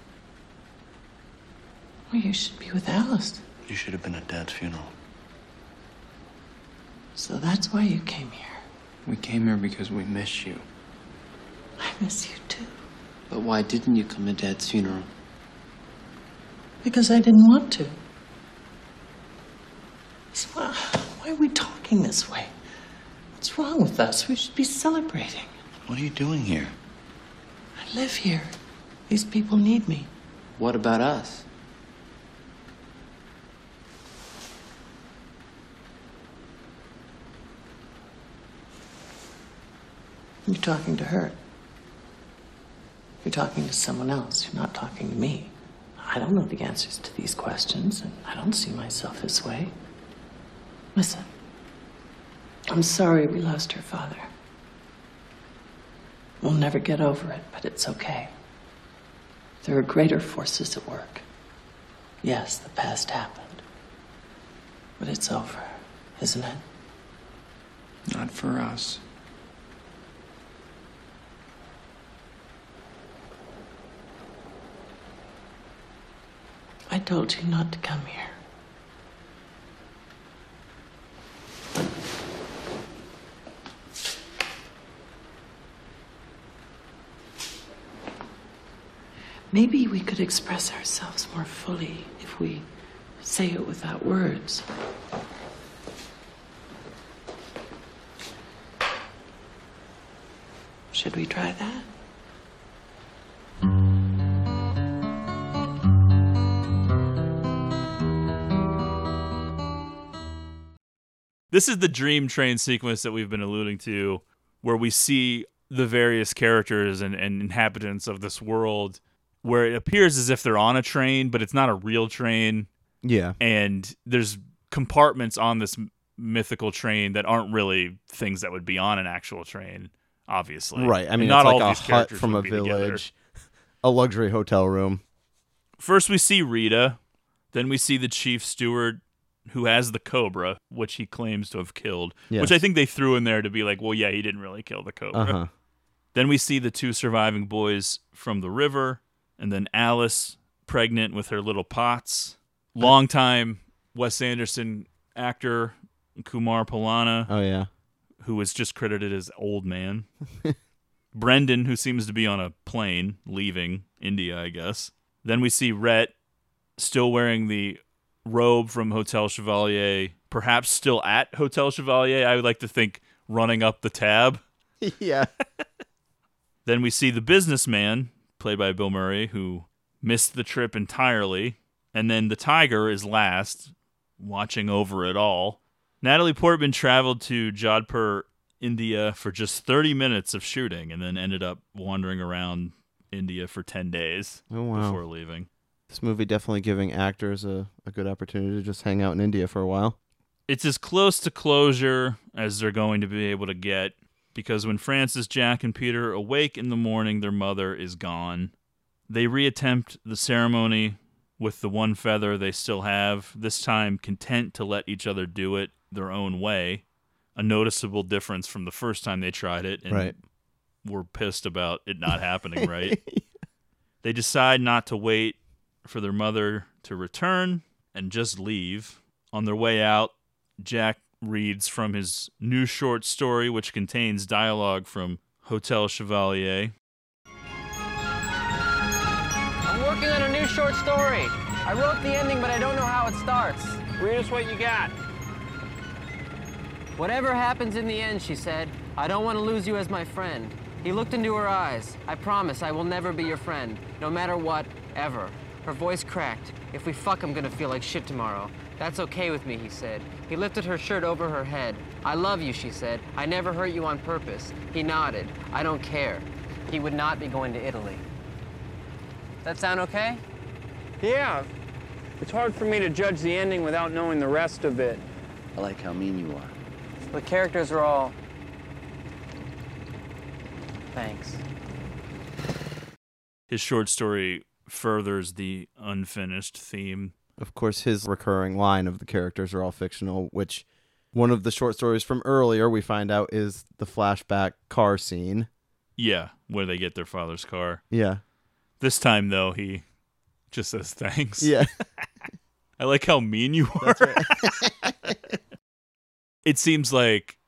Well, you should be with Alice. You should have been at Dad's funeral. So that's why you came here. We came here because we miss you. I miss you too. But why didn't you come to Dad's funeral? Because I didn't want to. So why, why are we talking this way? What's wrong with us? We should be celebrating. What are you doing here? I live here. These people need me. What about us? You're talking to her. You're talking to someone else. You're not talking to me. I don't know the answers to these questions, and I don't see myself this way. Listen, I'm sorry we lost her father. We'll never get over it, but it's okay. There are greater forces at work. Yes, the past happened, but it's over, isn't it? Not for us. I told you not to come here. Maybe we could express ourselves more fully if we say it without words. Should we try that? This is the dream train sequence that we've been alluding to, where we see the various characters and, and inhabitants of this world, where it appears as if they're on a train, but it's not a real train. Yeah. And there's compartments on this mythical train that aren't really things that would be on an actual train, obviously. Right. I And mean, not it's all like a these hut characters from a be together. village, a luxury hotel room. First, we see Rita. Then we see the chief steward who has the cobra, which he claims to have killed. Which I think they threw in there to be like, well, yeah, he didn't really kill the cobra. Uh-huh. Then we see the two surviving boys from the river, and then Alice pregnant with her little pots. Longtime Wes Anderson actor Kumar Pallana, Oh yeah. who was just credited as old man. (laughs) Brendan, who seems to be on a plane leaving India, I guess. Then we see Rhett still wearing the robe from Hotel Chevalier, perhaps still at Hotel Chevalier. I would like to think running up the tab. (laughs) yeah. (laughs) Then we see the businessman, played by Bill Murray, who missed the trip entirely. And then the tiger is last, watching over it all. Natalie Portman traveled to Jodhpur, India for just 30 minutes of shooting and then ended up wandering around India for 10 days Oh wow. before leaving. This movie definitely giving actors a, a good opportunity to just hang out in India for a while. It's as close to closure as they're going to be able to get because when Francis, Jack, and Peter awake in the morning, their mother is gone. They reattempt the ceremony with the one feather they still have, this time content to let each other do it their own way. A noticeable difference from the first time they tried it and Right. were pissed about it not happening (laughs) right. They decide not to wait for their mother to return and just leave. On their way out, Jack reads from his new short story, which contains dialogue from Hotel Chevalier. I'm working on a new short story. I wrote the ending, but I don't know how it starts. Read us what you got. Whatever happens in the end, she said, I don't want to lose you as my friend. He looked into her eyes. I promise I will never be your friend, no matter what, ever. Her voice cracked. If we fuck, I'm gonna feel like shit tomorrow. That's okay with me, he said. He lifted her shirt over her head. I love you, she said. I never hurt you on purpose. He nodded. I don't care. He would not be going to Italy. That sound okay? Yeah. It's hard for me to judge the ending without knowing the rest of it. I like how mean you are. The characters are all. Thanks. His short story furthers the unfinished theme. Of course, his recurring line of the characters are all fictional, which one of the short stories from earlier we find out is the flashback car scene. Yeah, where they get their father's car. Yeah. This time, though, he just says thanks. Yeah. (laughs) (laughs) I like how mean you are. it seems like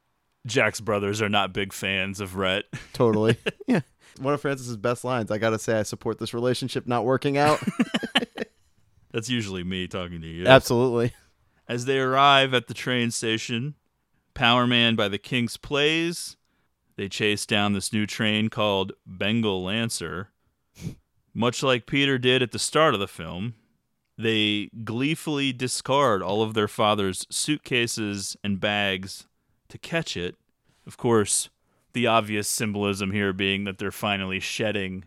Jack's brothers are not big fans of Rhett. Totally. (laughs) yeah. One of Francis's best lines. I gotta say, I support this relationship not working out. (laughs) That's usually me talking to you. (laughs) Absolutely. As they arrive at the train station, Power Man by the Kinks Plays, they chase down this new train called Bengal Lancer. Much like Peter did at the start of the film, they gleefully discard all of their father's suitcases and bags to catch it. Of course, the obvious symbolism here being that they're finally shedding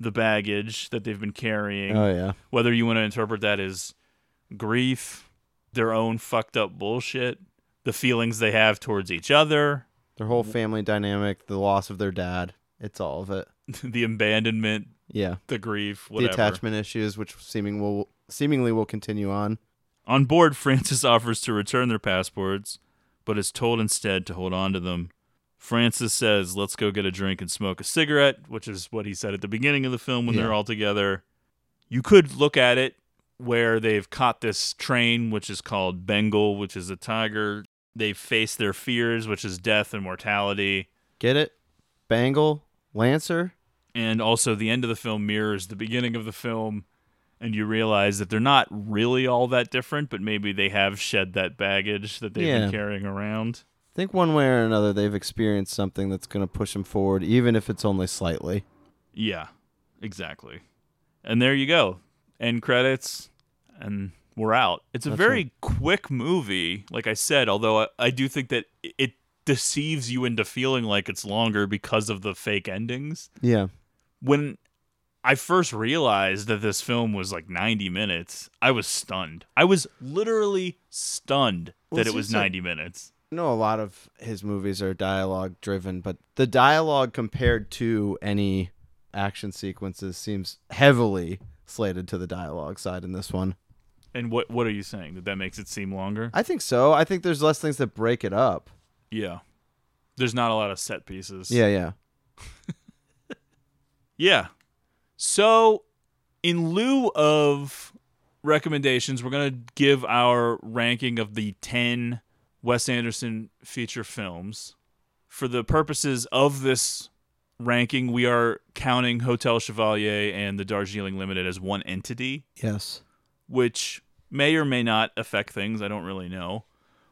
the baggage that they've been carrying. Oh, yeah. Whether you want to interpret that as grief, their own fucked up bullshit, the feelings they have towards each other, Their whole family dynamic, the loss of their dad. It's all of it. (laughs) the abandonment, Yeah. the grief, whatever. The attachment issues, which seeming will seemingly will continue on. On board, (laughs) Francis offers to return their passports, but is told instead to hold on to them. Francis says, Let's go get a drink and smoke a cigarette, which is what he said at the beginning of the film when Yeah. they're all together. You could look at it where they've caught this train, which is called Bengal, which is a tiger. They've faced their fears, which is death and mortality. Get it? Bengal, Lancer. And also, the end of the film mirrors the beginning of the film, and you realize that they're not really all that different, but maybe they have shed that baggage that they've Yeah. been carrying around. I think one way or another they've experienced something that's going to push them forward, even if it's only slightly. Yeah, exactly. And there you go. End credits, and we're out. It's a That's very right. quick movie, like I said, although I, I do think that it deceives you into feeling like it's longer because of the fake endings. Yeah. When I first realized that this film was like 90 minutes, I was stunned. I was literally stunned Well, that it was seems like- 90 minutes. I know a lot of his movies are dialogue driven, but the dialogue compared to any action sequences seems heavily slated to the dialogue side in this one. And what what are you saying? That that makes it seem longer? I think so. I think there's less things that break it up. Yeah. There's not a lot of set pieces. Yeah, yeah. (laughs) Yeah. So, in lieu of recommendations, we're going to give our ranking of the 10 Wes Anderson feature films. For the purposes of this ranking, we are counting Hotel Chevalier and the Darjeeling Limited as one entity, Yes. which may or may not affect things. I don't really know.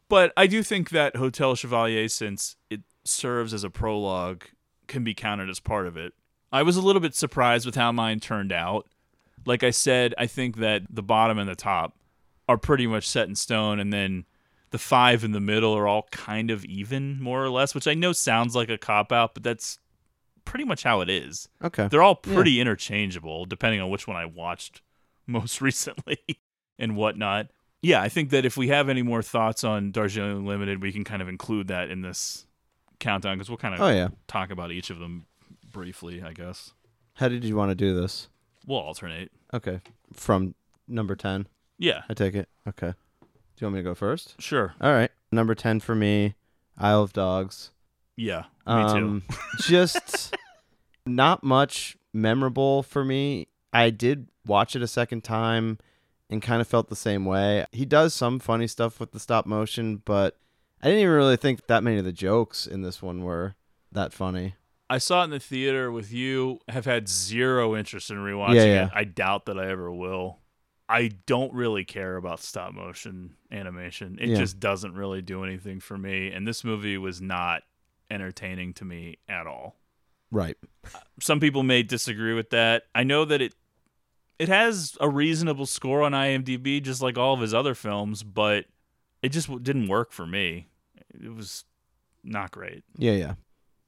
But I do think that Hotel Chevalier, since it serves as a prologue, can be counted as part of it. I was a little bit surprised with how mine turned out. Like I said, I think that the bottom and the top are pretty much set in stone, and then the five in the middle are all kind of even, more or less, which I know sounds like a cop out, but that's pretty much how it is. Okay. They're all Yeah. pretty interchangeable, depending on which one I watched (laughs) most recently and whatnot. Yeah, I think that if we have any more thoughts on Darjeeling Limited, we can kind of include that in this countdown because we'll kind of Oh, yeah. talk about each of them briefly, I guess. How did you want to do this? We'll alternate. Okay. From number 10? Yeah. I take it. Okay. You want me to go first? Sure. All right. Number 10 for me, Isle of Dogs. Yeah, me too. Um, just (laughs) not much memorable for me. I did watch it a second time and kind of felt the same way. He does some funny stuff with the stop motion, but I didn't even really think that many of the jokes in this one were that funny. I saw it in the theater with you. Have had zero interest in rewatching Yeah, yeah. it. I doubt that I ever will. I don't really care about stop motion animation. It Yeah. just doesn't really do anything for me. And this movie was not entertaining to me at all. Right. Some people may disagree with that. I know that it it has a reasonable score on IMDb, just like all of his other films, but it just didn't work for me. It was not great. Yeah, yeah.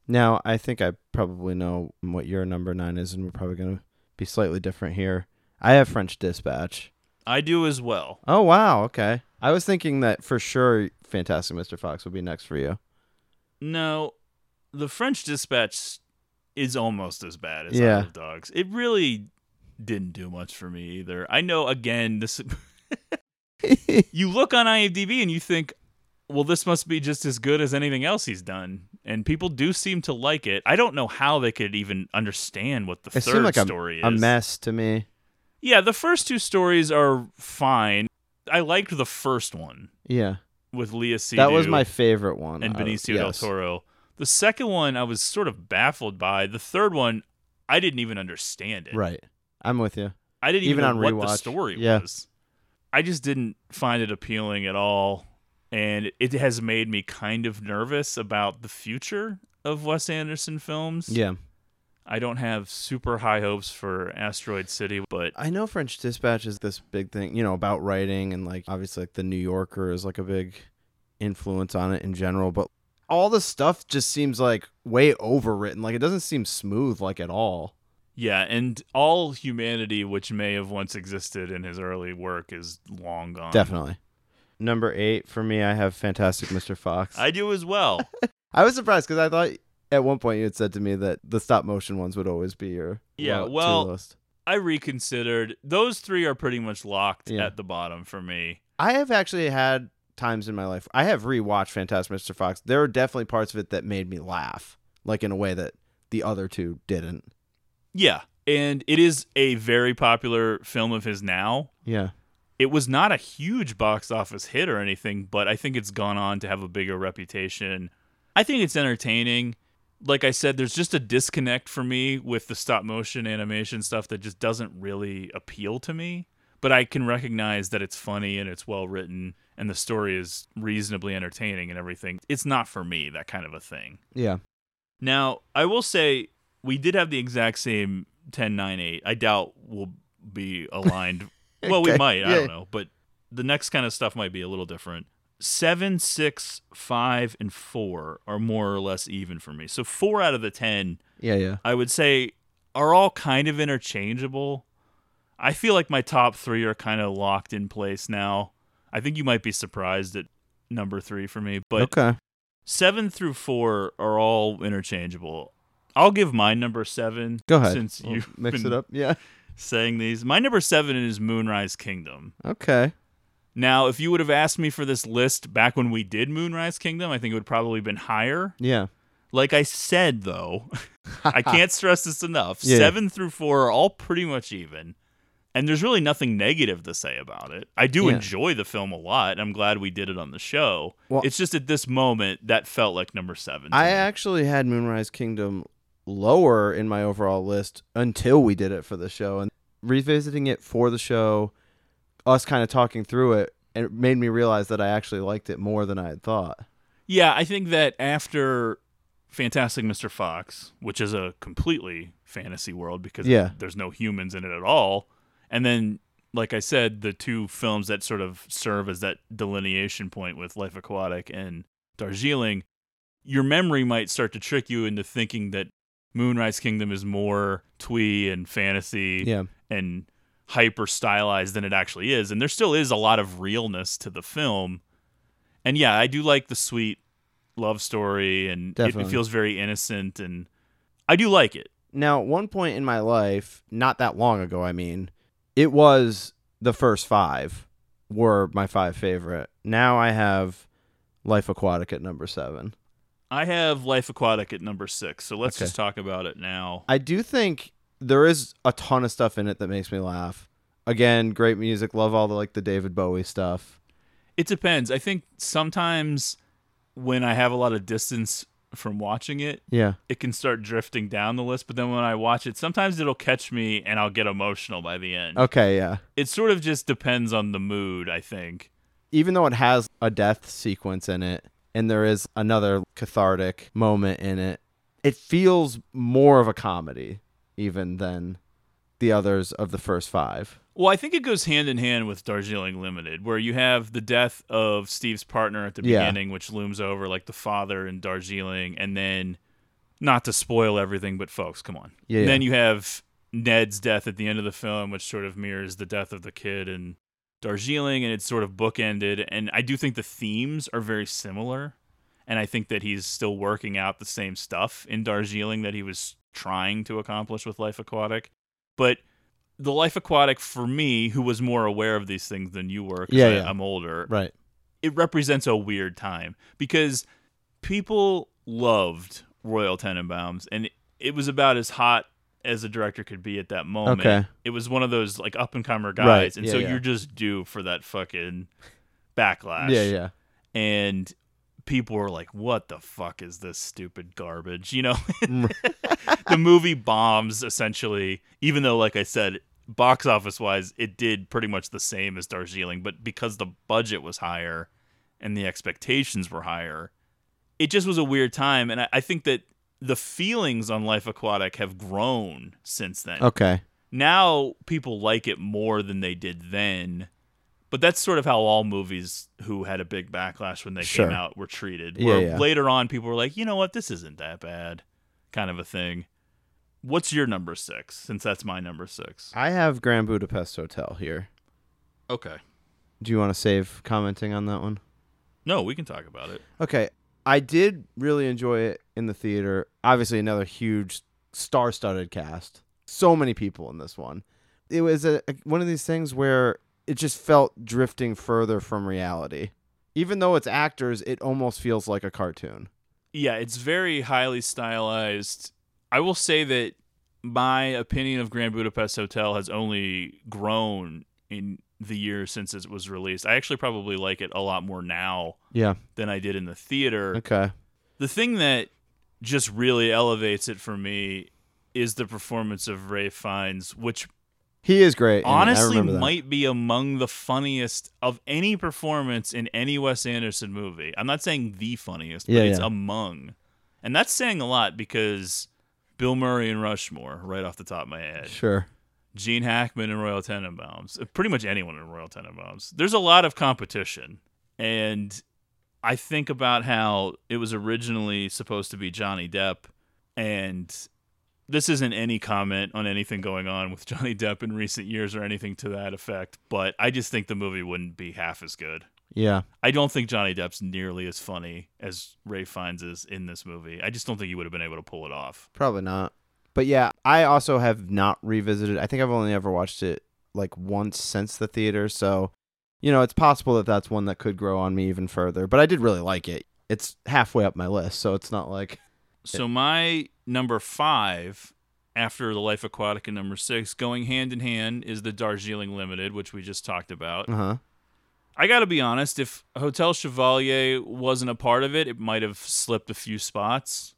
Now, I think I probably know what your number 9 is and we're probably going to be slightly different here. I have French Dispatch. I do as well. Oh, wow. Okay. I was thinking that for sure Fantastic Mr. Fox would be next for you. No, the French Dispatch is almost as bad as Yeah. Isle of Dogs. It really didn't do much for me either. I know again (laughs) this (laughs) you look on IMDb and you think, well, this must be just as good as anything else he's done. And people do seem to like it. I don't know how they could even understand what the It third like a, story a is. mess to me. Yeah, the first two stories are fine. I liked the first one Yeah. with Léa Seydoux That was my favorite one. and out of- Benicio del yes. Toro. The second one I was sort of baffled by. The third one I didn't even understand it. Right. I'm with you. I didn't Even even know on what the rewatch. story Yeah. was. I just didn't find it appealing at all, and it has made me kind of nervous about the future of Wes Anderson films. Yeah. I don't have super high hopes for Asteroid City, but I know French Dispatch is this big thing, you know, about writing and like obviously like the New Yorker is like a big influence on it in general, but all the stuff just seems like way overwritten. Like it doesn't seem smooth like at all. yeah, and all humanity which may have once existed in his early work is long gone. Definitely. Number 8 for me I have Fantastic Mr. Fox. I do as well. (laughs) I was surprised cuz I thought at one point you had said to me that the stop motion ones would always be your Yeah, low- well. I reconsidered. Those three are pretty much locked Yeah. at the bottom for me. I have actually had times in my life. I have rewatched Fantastic Mr. Fox. There are definitely parts of it that made me laugh, like in a way that the other two didn't. Yeah, and it is a very popular film of his now. Yeah. It was not a huge box office hit or anything, but I think it's gone on to have a bigger reputation. I think it's entertaining. Like I said, there's just a disconnect for me with the stop motion animation stuff that just doesn't really appeal to me. But I can recognize that it's funny and it's well written and the story is reasonably entertaining and everything. It's not for me, that kind of a thing. Yeah. Now, I will say we did have the exact same 10 9 8. I doubt we'll be aligned. (laughs) well, we might, I don't know, but the next kind of stuff might be a little different. Seven, six, five, and four are more or less even for me. So four out of the ten, Yeah, yeah. I would say, are all kind of interchangeable. I feel like my top three are kind of locked in place now. I think you might be surprised at number three for me, but okay. seven through four are all interchangeable. I'll give my number seven. Go ahead. Since We'll you've mix it up. Yeah. saying these. My number seven is Moonrise Kingdom. Okay. Now, if you would have asked me for this list back when we did Moonrise Kingdom, I think it would probably been higher. Yeah. Like I said, though, I (laughs) can't stress this enough. Yeah. Seven through four are all pretty much even. And there's really nothing negative to say about it. I do Yeah. enjoy the film a lot. and I'm glad we did it on the show. Well- it's just at this moment that felt like number seven. to I me. actually had Moonrise Kingdom lower in my overall list until we did it for the show and revisiting it for the show, us kind of talking through it, and it made me realize that I actually liked it more than I had thought. Yeah, I think that after Fantastic Mr. Fox, which is a completely fantasy world because Yeah. there's no humans in it at all, and then like I said, the two films that sort of serve as that delineation point with Life Aquatic and Darjeeling, your memory might start to trick you into thinking that Moonrise Kingdom is more twee and fantasy Yeah. and hyper stylized than it actually is. And there still is a lot of realness to the film. And yeah, I do like the sweet love story and it, it feels very innocent and I do like it. Now, at one point in my life, not that long ago, I mean, it was the first five were my five favorite. Now I have Life Aquatic at number seven. I have Life Aquatic at number six, so let's Okay. just talk about it now. I do think there is a ton of stuff in it that makes me laugh. Again, great music. Love all the like the David Bowie stuff. It depends. I think sometimes when I have a lot of distance from watching it, Yeah. it can start drifting down the list. But then when I watch it, sometimes it'll catch me and I'll get emotional by the end. Okay, yeah. It sort of just depends on the mood, I think. Even though it has a death sequence in it and there is another cathartic moment in it, it feels more of a comedy even than the others of the first five. Well, I think it goes hand in hand with Darjeeling Limited, where you have the death of Steve's partner at the Yeah. beginning, which looms over like the father in Darjeeling, and then not to spoil everything, but folks, come on. Yeah, yeah. then you have Ned's death at the end of the film, which sort of mirrors the death of the kid in Darjeeling, and it's sort of bookended. And I do think the themes are very similar, and I think that he's still working out the same stuff in Darjeeling that he was trying to accomplish with Life Aquatic. But the Life Aquatic for me, who was more aware of these things than you were, Yeah, I, yeah. I'm older, Right. it represents a weird time because people loved Royal Tenenbaums, and it, it was about as hot as a director could be at that moment. Okay. It was one of those like up and comer guys, Right, and yeah, so yeah. you're just due for that fucking backlash. Yeah, yeah. And people were like, "What the fuck is this stupid garbage?" You know, (laughs) (laughs) the movie bombs essentially. Even though, like I said, box office wise, it did pretty much the same as Darjeeling, but because the budget was higher and the expectations were higher, it just was a weird time. And I, I think that the feelings on Life Aquatic have grown since then. Okay. Now people like it more than they did then. But that's sort of how all movies who had a big backlash when they Sure. came out were treated. Yeah, Where yeah. later on people were like, you know what, this isn't that bad, kind of a thing. What's your number six? Since that's my number six. I have Grand Budapest Hotel here. Okay. Do you want to save commenting on that one? No, we can talk about it. Okay. I did really enjoy it in the theater. Obviously, another huge star studded cast. So many people in this one. It was a- one of these things where it just felt drifting further from reality. Even though it's actors, it almost feels like a cartoon. Yeah, it's very highly stylized. I will say that my opinion of Grand Budapest Hotel has only grown in the years since it was released. I actually probably like it a lot more now Yeah. than I did in the theater. Okay. The thing that just really elevates it for me is the performance of Ralph Fiennes, which He is great. in it. I honestly might be among the funniest of any performance in any Wes Anderson movie. I'm not saying the funniest, but Yeah, it's yeah. among. And that's saying a lot because Bill Murray and Rushmore, right off the top of my head. Sure. Gene Hackman and Royal Tenenbaums, pretty much anyone in Royal Tenenbaums. There's a lot of competition, and I think about how it was originally supposed to be Johnny Depp, and this isn't any comment on anything going on with Johnny Depp in recent years or anything to that effect, but I just think the movie wouldn't be half as good. Yeah. I don't think Johnny Depp's nearly as funny as Ralph Fiennes is in this movie. I just don't think he would have been able to pull it off. Probably not. But yeah, I also have not revisited. I think I've only ever watched it like once since the theater, so you know, it's possible that that's one that could grow on me even further. But I did really like it. It's halfway up my list, so it's not like So my number five after the Life Aquatic and number six, going hand in hand, is the Darjeeling Limited, which we just talked about. uh-huh. I got to be honest, if Hotel Chevalier wasn't a part of it, it might have slipped a few spots.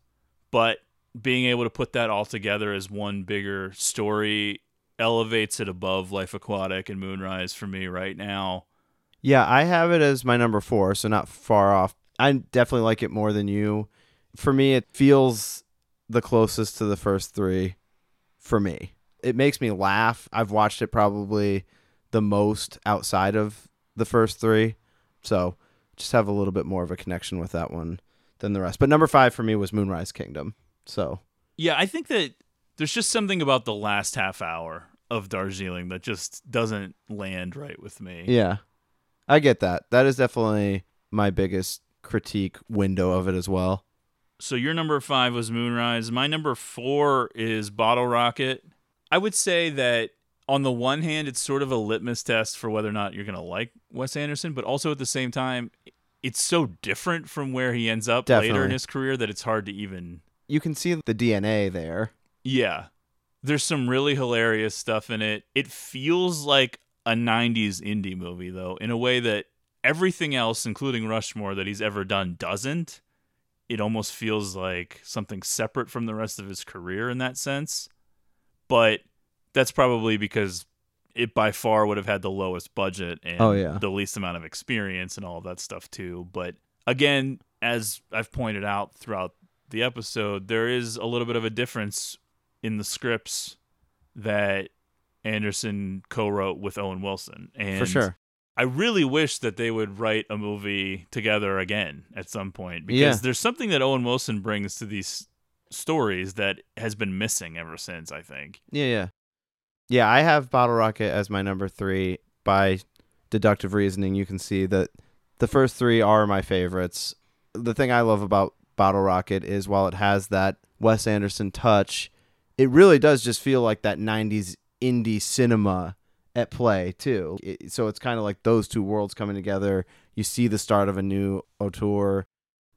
But being able to put that all together as one bigger story elevates it above Life Aquatic and Moonrise for me right now. Yeah, I have it as my number four, so not far off. I definitely like it more than you. For me, it feels the closest to the first three for me. It makes me laugh. I've watched it probably the most outside of the first three. So just have a little bit more of a connection with that one than the rest. But number five for me was Moonrise Kingdom. So Yeah, I think that there's just something about the last half hour of Darjeeling that just doesn't land right with me. yeah, I get that. That is definitely my biggest critique window of it as well. So your number five was Moonrise. My number four is Bottle Rocket. I would say that on the one hand, it's sort of a litmus test for whether or not you're going to like Wes Anderson, but also at the same time, it's so different from where he ends up later in his career that it's hard to even. You can see the DNA there. Yeah. There's some really hilarious stuff in it. It feels like a 90s indie movie, though, in a way that everything else, including Rushmore, that he's ever done doesn't. It almost feels like something separate from the rest of his career in that sense. But that's probably because it by far would have had the lowest budget and Oh, yeah. the least amount of experience and all of that stuff too. But again, as I've pointed out throughout the episode, there is a little bit of a difference in the scripts that Anderson co-wrote with Owen Wilson. And sure. I really wish that they would write a movie together again at some point because Yeah. there's something that Owen Wilson brings to these stories that has been missing ever since, I think. Yeah, yeah. Yeah, I have Bottle Rocket as my number three. By deductive reasoning, you can see that the first three are my favorites. The thing I love about Bottle Rocket is while it has that Wes Anderson touch, it really does just feel like that 90s indie cinema at play, too. It- so it's kind of like those two worlds coming together. You see the start of a new auteur,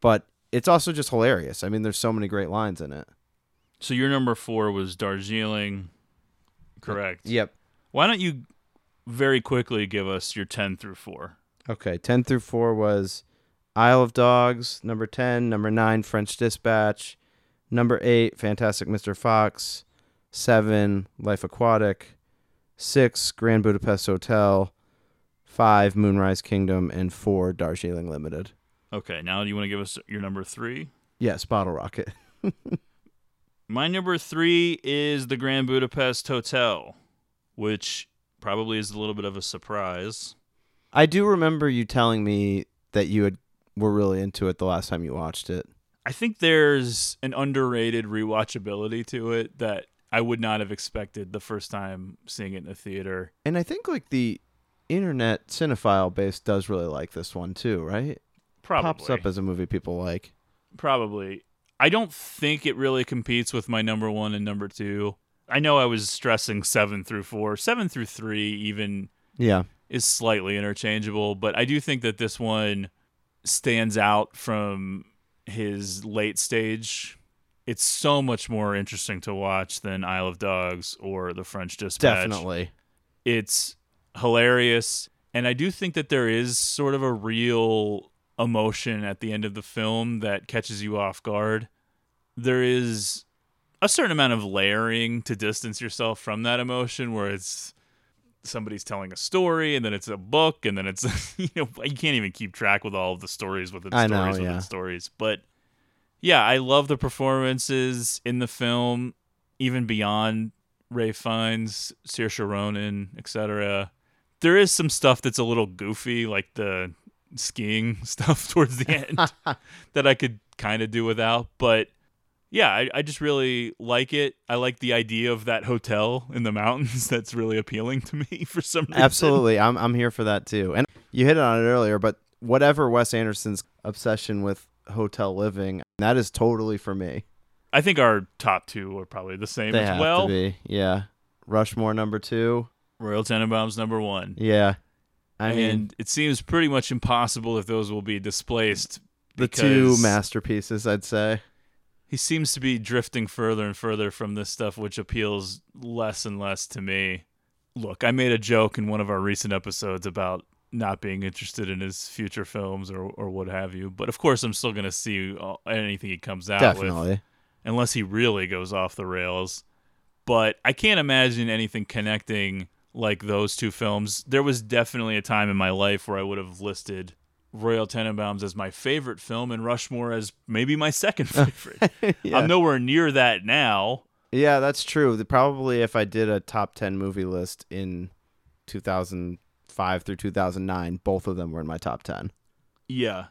but it's also just hilarious. I mean, there's so many great lines in it. So your number four was Darjeeling, correct? Yep. Why don't you very quickly give us your 10 through 4? Okay, 10 through 4 was Isle of Dogs, number 10, number 9 French Dispatch, number 8 Fantastic Mr. Fox, 7 Life Aquatic, 6 Grand Budapest Hotel, 5 Moonrise Kingdom and 4 Darjeeling Limited. Okay, now do you want to give us your number three? Yes, Bottle Rocket. (laughs) My number three is the Grand Budapest Hotel, which probably is a little bit of a surprise. I do remember you telling me that you had were really into it the last time you watched it. I think there's an underrated rewatchability to it that I would not have expected the first time seeing it in a theater. And I think like the internet cinephile base does really like this one too, right? Probably. Pops up as a movie people like. Probably. I don't think it really competes with my number one and number two. I know I was stressing seven through four. Seven through three even Yeah. is slightly interchangeable, but I do think that this one stands out from his late stage. It's so much more interesting to watch than Isle of Dogs or The French Dispatch. Definitely. It's hilarious, and I do think that there is sort of a real emotion at the end of the film that catches you off guard. There is a certain amount of layering to distance yourself from that emotion where it's somebody's telling a story and then it's a book and then it's (laughs) you know you can't even keep track with all of the stories within I stories know, within yeah. stories but yeah i love the performances in the film even beyond Ralph Fiennes, Saoirse Ronan, etc. There is some stuff that's a little goofy, like the skiing (laughs) stuff towards the end (laughs) that I could kind of do without. But yeah, I, I just really like it. I like the idea of that hotel in the mountains. (laughs) That's really appealing to me for some reason. Absolutely, I'm I'm here for that too. And you hit on it earlier, but whatever Wes Anderson's obsession with hotel living, that is totally for me. I think our top two are probably the same They as have well. to be, yeah. Rushmore number two, Royal Tenenbaums number one. yeah. I and mean, it seems pretty much impossible if those will be displaced. the two masterpieces, I'd say. He seems to be drifting further and further from this stuff, which appeals less and less to me. Look, I made a joke in one of our recent episodes about not being interested in his future films or, or what have you, but of course, I'm still going to see all- anything he comes out with, unless he really goes off the rails. But I can't imagine anything connecting like those two films. There was definitely a time in my life where I would have listed Royal Tenenbaums as my favorite film and Rushmore as maybe my second (laughs) favorite. (laughs) Yeah. I'm nowhere near that now. Yeah, that's true. The, probably if I did a top 10 movie list in 2005 through 2009, both of them were in my top 10. Yeah.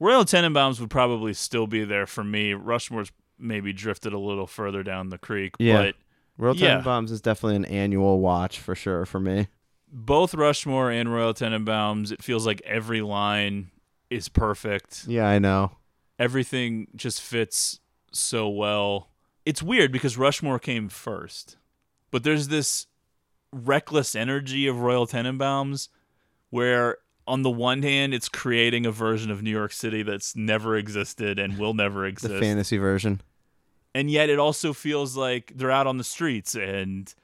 Royal Tenenbaums would probably still be there for me. Rushmore's maybe drifted a little further down the creek, Yeah. but Royal yeah. Tenenbaums is definitely an annual watch for sure for me. both Rushmore and Royal Tenenbaums, it feels like every line is perfect. Yeah, I know. Everything just fits so well. It's weird because Rushmore came first, but there's this reckless energy of Royal Tenenbaums where on the one hand it's creating a version of New York City that's never existed and will never exist. The fantasy version. and yet it also feels like they're out on the streets and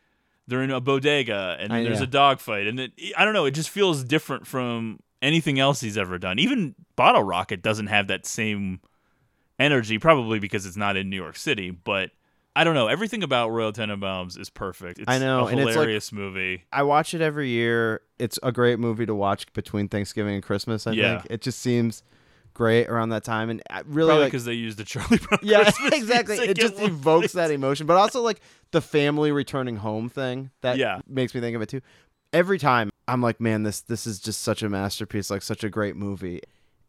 they're in a bodega and I- there's yeah. a dogfight and it, I don't know it just feels different from anything else he's ever done even Bottle Rocket doesn't have that same energy probably because it's not in New York City but I don't know everything about Royal Tenenbaums is perfect it's I know, a and it's like- hilarious movie I watch it every year. It's a great movie to watch between Thanksgiving and Christmas, I Yeah. think. It just seems great around that time and uh, really probably like because they used the Charlie Brown (laughs) Yeah, Christmas (laughs) exactly. It just evokes that emotion, but also like the family returning home thing that Yeah. makes me think of it too. Every time I'm like, man, this this is just such a masterpiece, like such a great movie.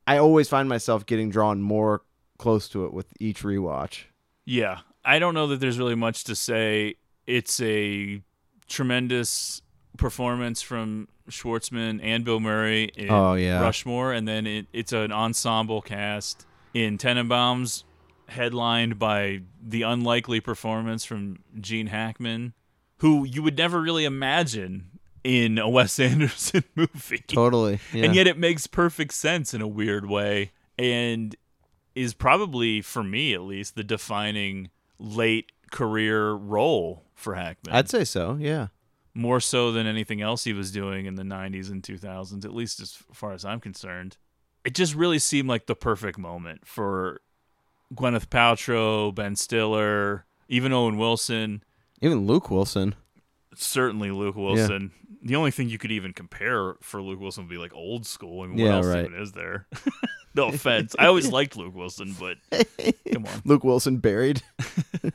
I always find myself getting drawn more close to it with each rewatch. Yeah. I don't know that there's really much to say. It's a tremendous performance from Schwartzman and Bill Murray in Oh, yeah. Rushmore, and then it, it's an ensemble cast in Tenenbaums, headlined by the unlikely performance from Gene Hackman, who you would never really imagine in a Wes (laughs) Anderson movie. Totally. Yeah. And yet it makes perfect sense in a weird way and is probably, for me at least, the defining late career role for Hackman. I'd say so, yeah. More so than anything else he was doing in the 90s and 2000s, at least as far as I'm concerned. It just really seemed like the perfect moment for Gwyneth Paltrow, Ben Stiller, even Owen Wilson, Even Luke Wilson. certainly Luke Wilson. The only thing you could even compare for Luke Wilson would be like old school. I mean, what Yeah, else right. even is there? (laughs) no offense. I always liked Luke Wilson, but (laughs) come on. Luke Wilson buried. (laughs) (laughs)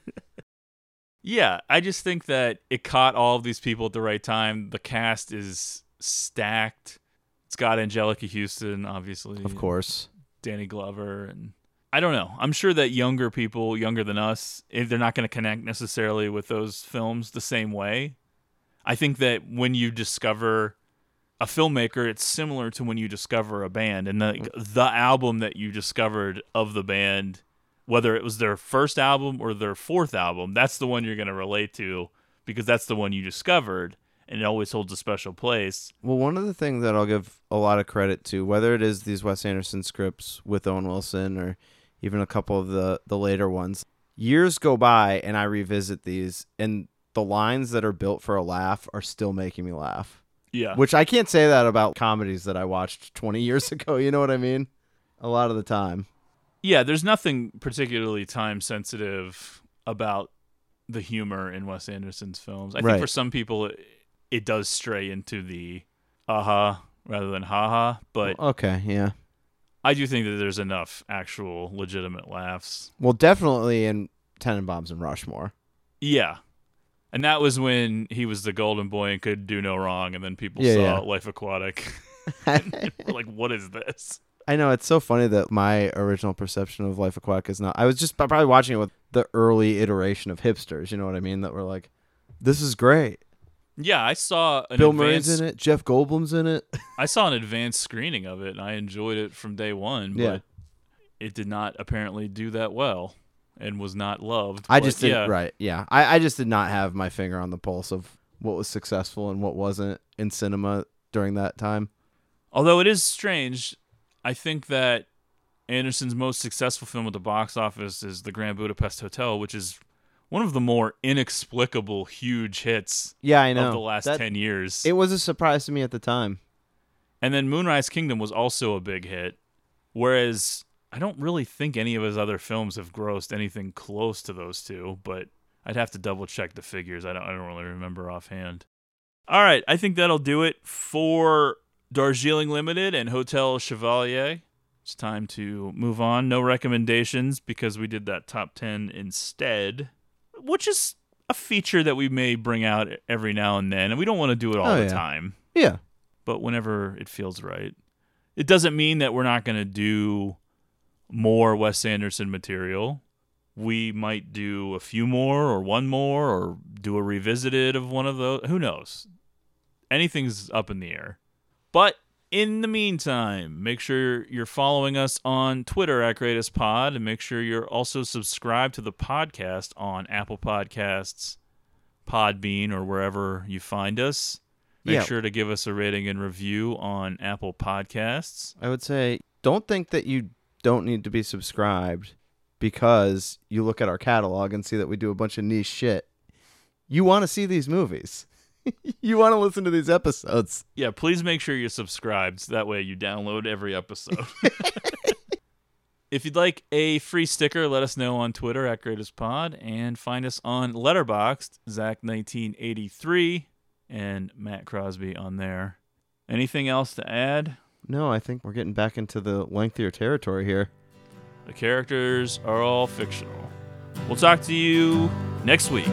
Yeah, I just think that it caught all of these people at the right time. The cast is stacked. It's got Anjelica Huston, obviously. Of course. Danny Glover and I don't know. I'm sure that younger people, younger than us, if they're not going to connect necessarily with those films the same way. I think that when you discover a filmmaker, it's similar to when you discover a band and the the album that you discovered of the band, whether it was their first album or their fourth album, that's the one you're going to relate to because that's the one you discovered and it always holds a special place. Well, one of the things that I'll give a lot of credit to, whether it is these Wes Anderson scripts with Owen Wilson or even a couple of the the later ones, years go by and I revisit these, and the lines that are built for a laugh are still making me laugh. Yeah. Which I can't say that about comedies that I watched 20 years (laughs) ago. You know what I mean? A lot of the time. Yeah, there's nothing particularly time sensitive about the humor in Wes Anderson's films. I Right. think for some people it, it does stray into the aha rather than haha, but Okay, yeah. I do think that there's enough actual legitimate laughs. Well, definitely in Tenenbaums and Rushmore. Yeah. And that was when he was the golden boy and could do no wrong. And then people Yeah, saw yeah. Life Aquatic. (laughs) like, what is this? I know it's so funny that my original perception of Life Aquatic is not. I was just probably watching it with the early iteration of hipsters. You know what I mean? That were like, "This is great." Yeah, I saw an Bill advanced, Murray's in it. Jeff Goldblum's in it. (laughs) I saw an advanced screening of it and I enjoyed it from day one. Yeah. But it did not apparently do that well and was not loved. I just did yeah, right. Yeah, I, I just did not have my finger on the pulse of what was successful and what wasn't in cinema during that time. Although it is strange, I think that Anderson's most successful film at the box office is The Grand Budapest Hotel, which is one of the more inexplicable huge hits Yeah, I know. of the last That- 10 years. It was a surprise to me at the time. and then Moonrise Kingdom was also a big hit, whereas I don't really think any of his other films have grossed anything close to those two, but I'd have to double check the figures. I don't I don't really remember offhand. All right, I think that'll do it for Darjeeling Limited and Hotel Chevalier. It's time to move on. No recommendations because we did that top 10 instead, which is a feature that we may bring out every now and then, and we don't want to do it all Oh, the yeah. time Yeah. but whenever it feels right. It doesn't mean that we're not going to do more Wes Anderson material. We might do a few more or one more or do a revisited of one of those. Who knows? Anything's up in the air. But in the meantime, make sure you're following us on Twitter at Greatest Pod and make sure you're also subscribed to the podcast on Apple Podcasts, Podbean, or wherever you find us. Make Yeah. sure to give us a rating and review on Apple Podcasts. I would say don't think that you don't need to be subscribed because you look at our catalog and see that we do a bunch of niche shit. You want to see these movies. (laughs) you want to listen to these episodes. Yeah, please make sure you're subscribed. So that way you download every episode. (laughs) if you'd like a free sticker, let us know on Twitter at Greatest Pod and find us on Letterboxd, Zach1983 and Matt Crosby on there. Anything else to add? No, I think we're getting back into the lengthier territory here. The characters are all fictional. We'll talk to you next week.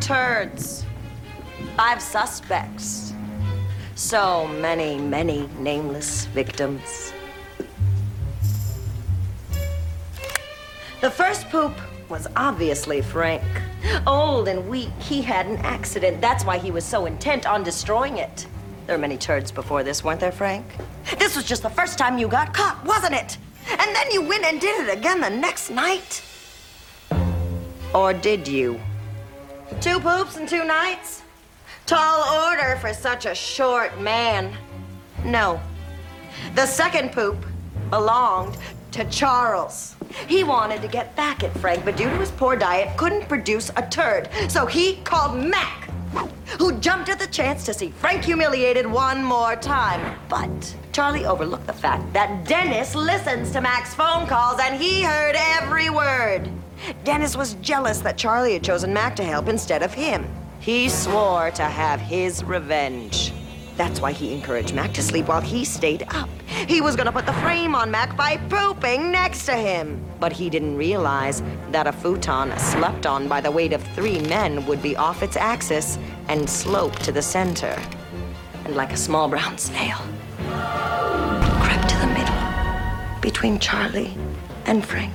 Turds. Five suspects. So many, many nameless victims. The first poop was obviously Frank. Old and weak, he had an accident. That's why he was so intent on destroying it. There were many turds before this, weren't there, Frank? This was just the first time you got caught, wasn't it? And then you went and did it again the next night? Or did you? Two poops in two nights? Tall order for such a short man. No. The second poop belonged to Charles. He wanted to get back at Frank, but due to his poor diet, couldn't produce a turd. So he called Mac, who jumped at the chance to see Frank humiliated one more time. But Charlie overlooked the fact that Dennis listens to Mac's phone calls and he heard every word. Dennis was jealous that Charlie had chosen Mac to help instead of him. He swore to have his revenge. That's why he encouraged Mac to sleep while he stayed up. He was gonna put the frame on Mac by pooping next to him. But he didn't realize that a futon slept on by the weight of three men would be off its axis and slope to the center. And like a small brown snail, crept to the middle between Charlie and Frank.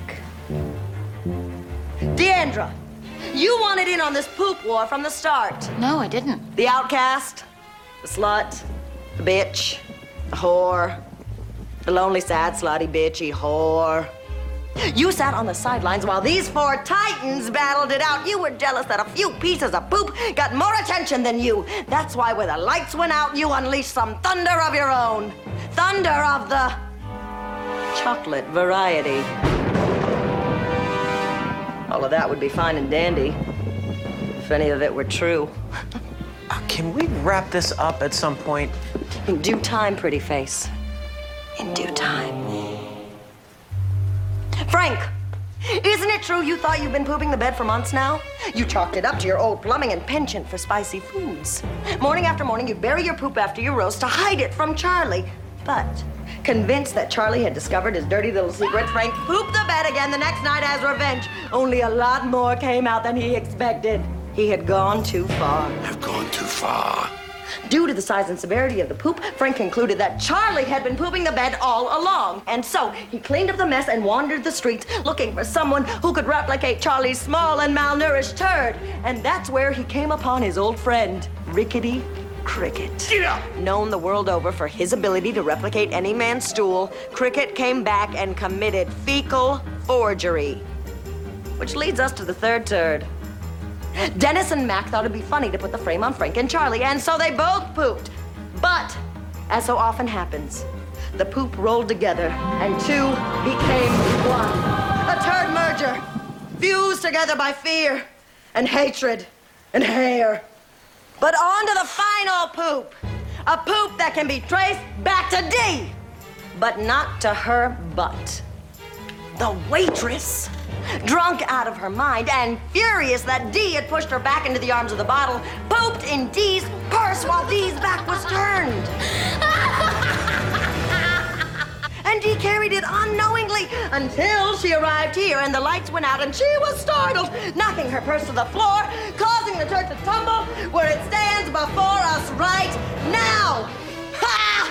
Deandra, you wanted in on this poop war from the start. No, I didn't. The outcast, the slut, the bitch, the whore, the lonely, sad, slutty, bitchy whore. You sat on the sidelines while these four titans battled it out. You were jealous that a few pieces of poop got more attention than you. That's why when the lights went out, you unleashed some thunder of your own. Thunder of the chocolate variety. All of that would be fine and dandy if any of it were true. (laughs) Can we wrap this up at some point? In due time, pretty face. In due time. Frank, isn't it true you thought you've been pooping the bed for months now? You chalked it up to your old plumbing and penchant for spicy foods. Morning after morning, you'd bury your poop after your roast to hide it from Charlie. But convinced that Charlie had discovered his dirty little secret, Frank pooped the bed again the next night as revenge. Only a lot more came out than he expected. He had gone too far. I've gone too far. Due to the size and severity of the poop, Frank concluded that Charlie had been pooping the bed all along. And so he cleaned up the mess and wandered the streets looking for someone who could replicate Charlie's small and malnourished turd. And that's where he came upon his old friend, Rickety Cricket. Known the world over for his ability to replicate any man's stool, Cricket came back and committed fecal forgery. Which leads us to the third turd. Dennis and Mac thought it'd be funny to put the frame on Frank and Charlie, and so they both pooped. But, as so often happens, the poop rolled together, and two became one. A turd merger, fused together by fear and hatred and hair. But on to the final poop. A poop that can be traced back to Dee, but not to her butt. The waitress, drunk out of her mind and furious that Dee had pushed her back into the arms of the bottle, pooped in Dee's purse while Dee's back was turned. (laughs) and Dee carried it unknowingly until she arrived here and the lights went out and she was startled, knocking her purse to the floor, causing the turd to tumble where it stands before us right now. Ha!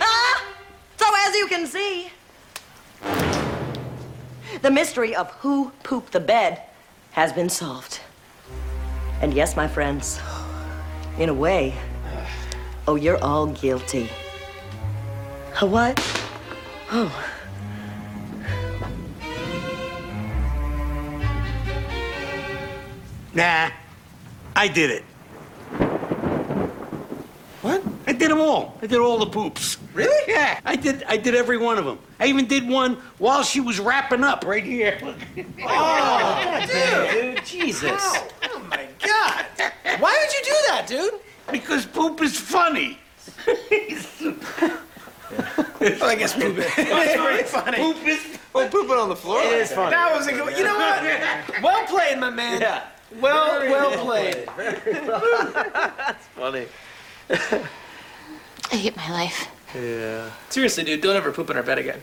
Ah! So as you can see, the mystery of who pooped the bed has been solved. And yes, my friends, in a way, oh, you're all guilty. A what? Oh. Nah, I did it. What? I did them all. I did all the poops. Really? Yeah, I did. I did every one of them. I even did one while she was wrapping up right here. Oh, dude, (laughs) dude, Jesus. Oh my God. Why would you do that, dude? Because poop is funny. (laughs) Well, (laughs) I guess poop It's pretty funny. Poop is. Oh, pooping on the floor. It is funny. That was a good. You know what? Well played, my man. Yeah. Well, Very well well played. (laughs) That's funny. I hate my life. Yeah. Seriously, dude, don't ever poop in our bed again.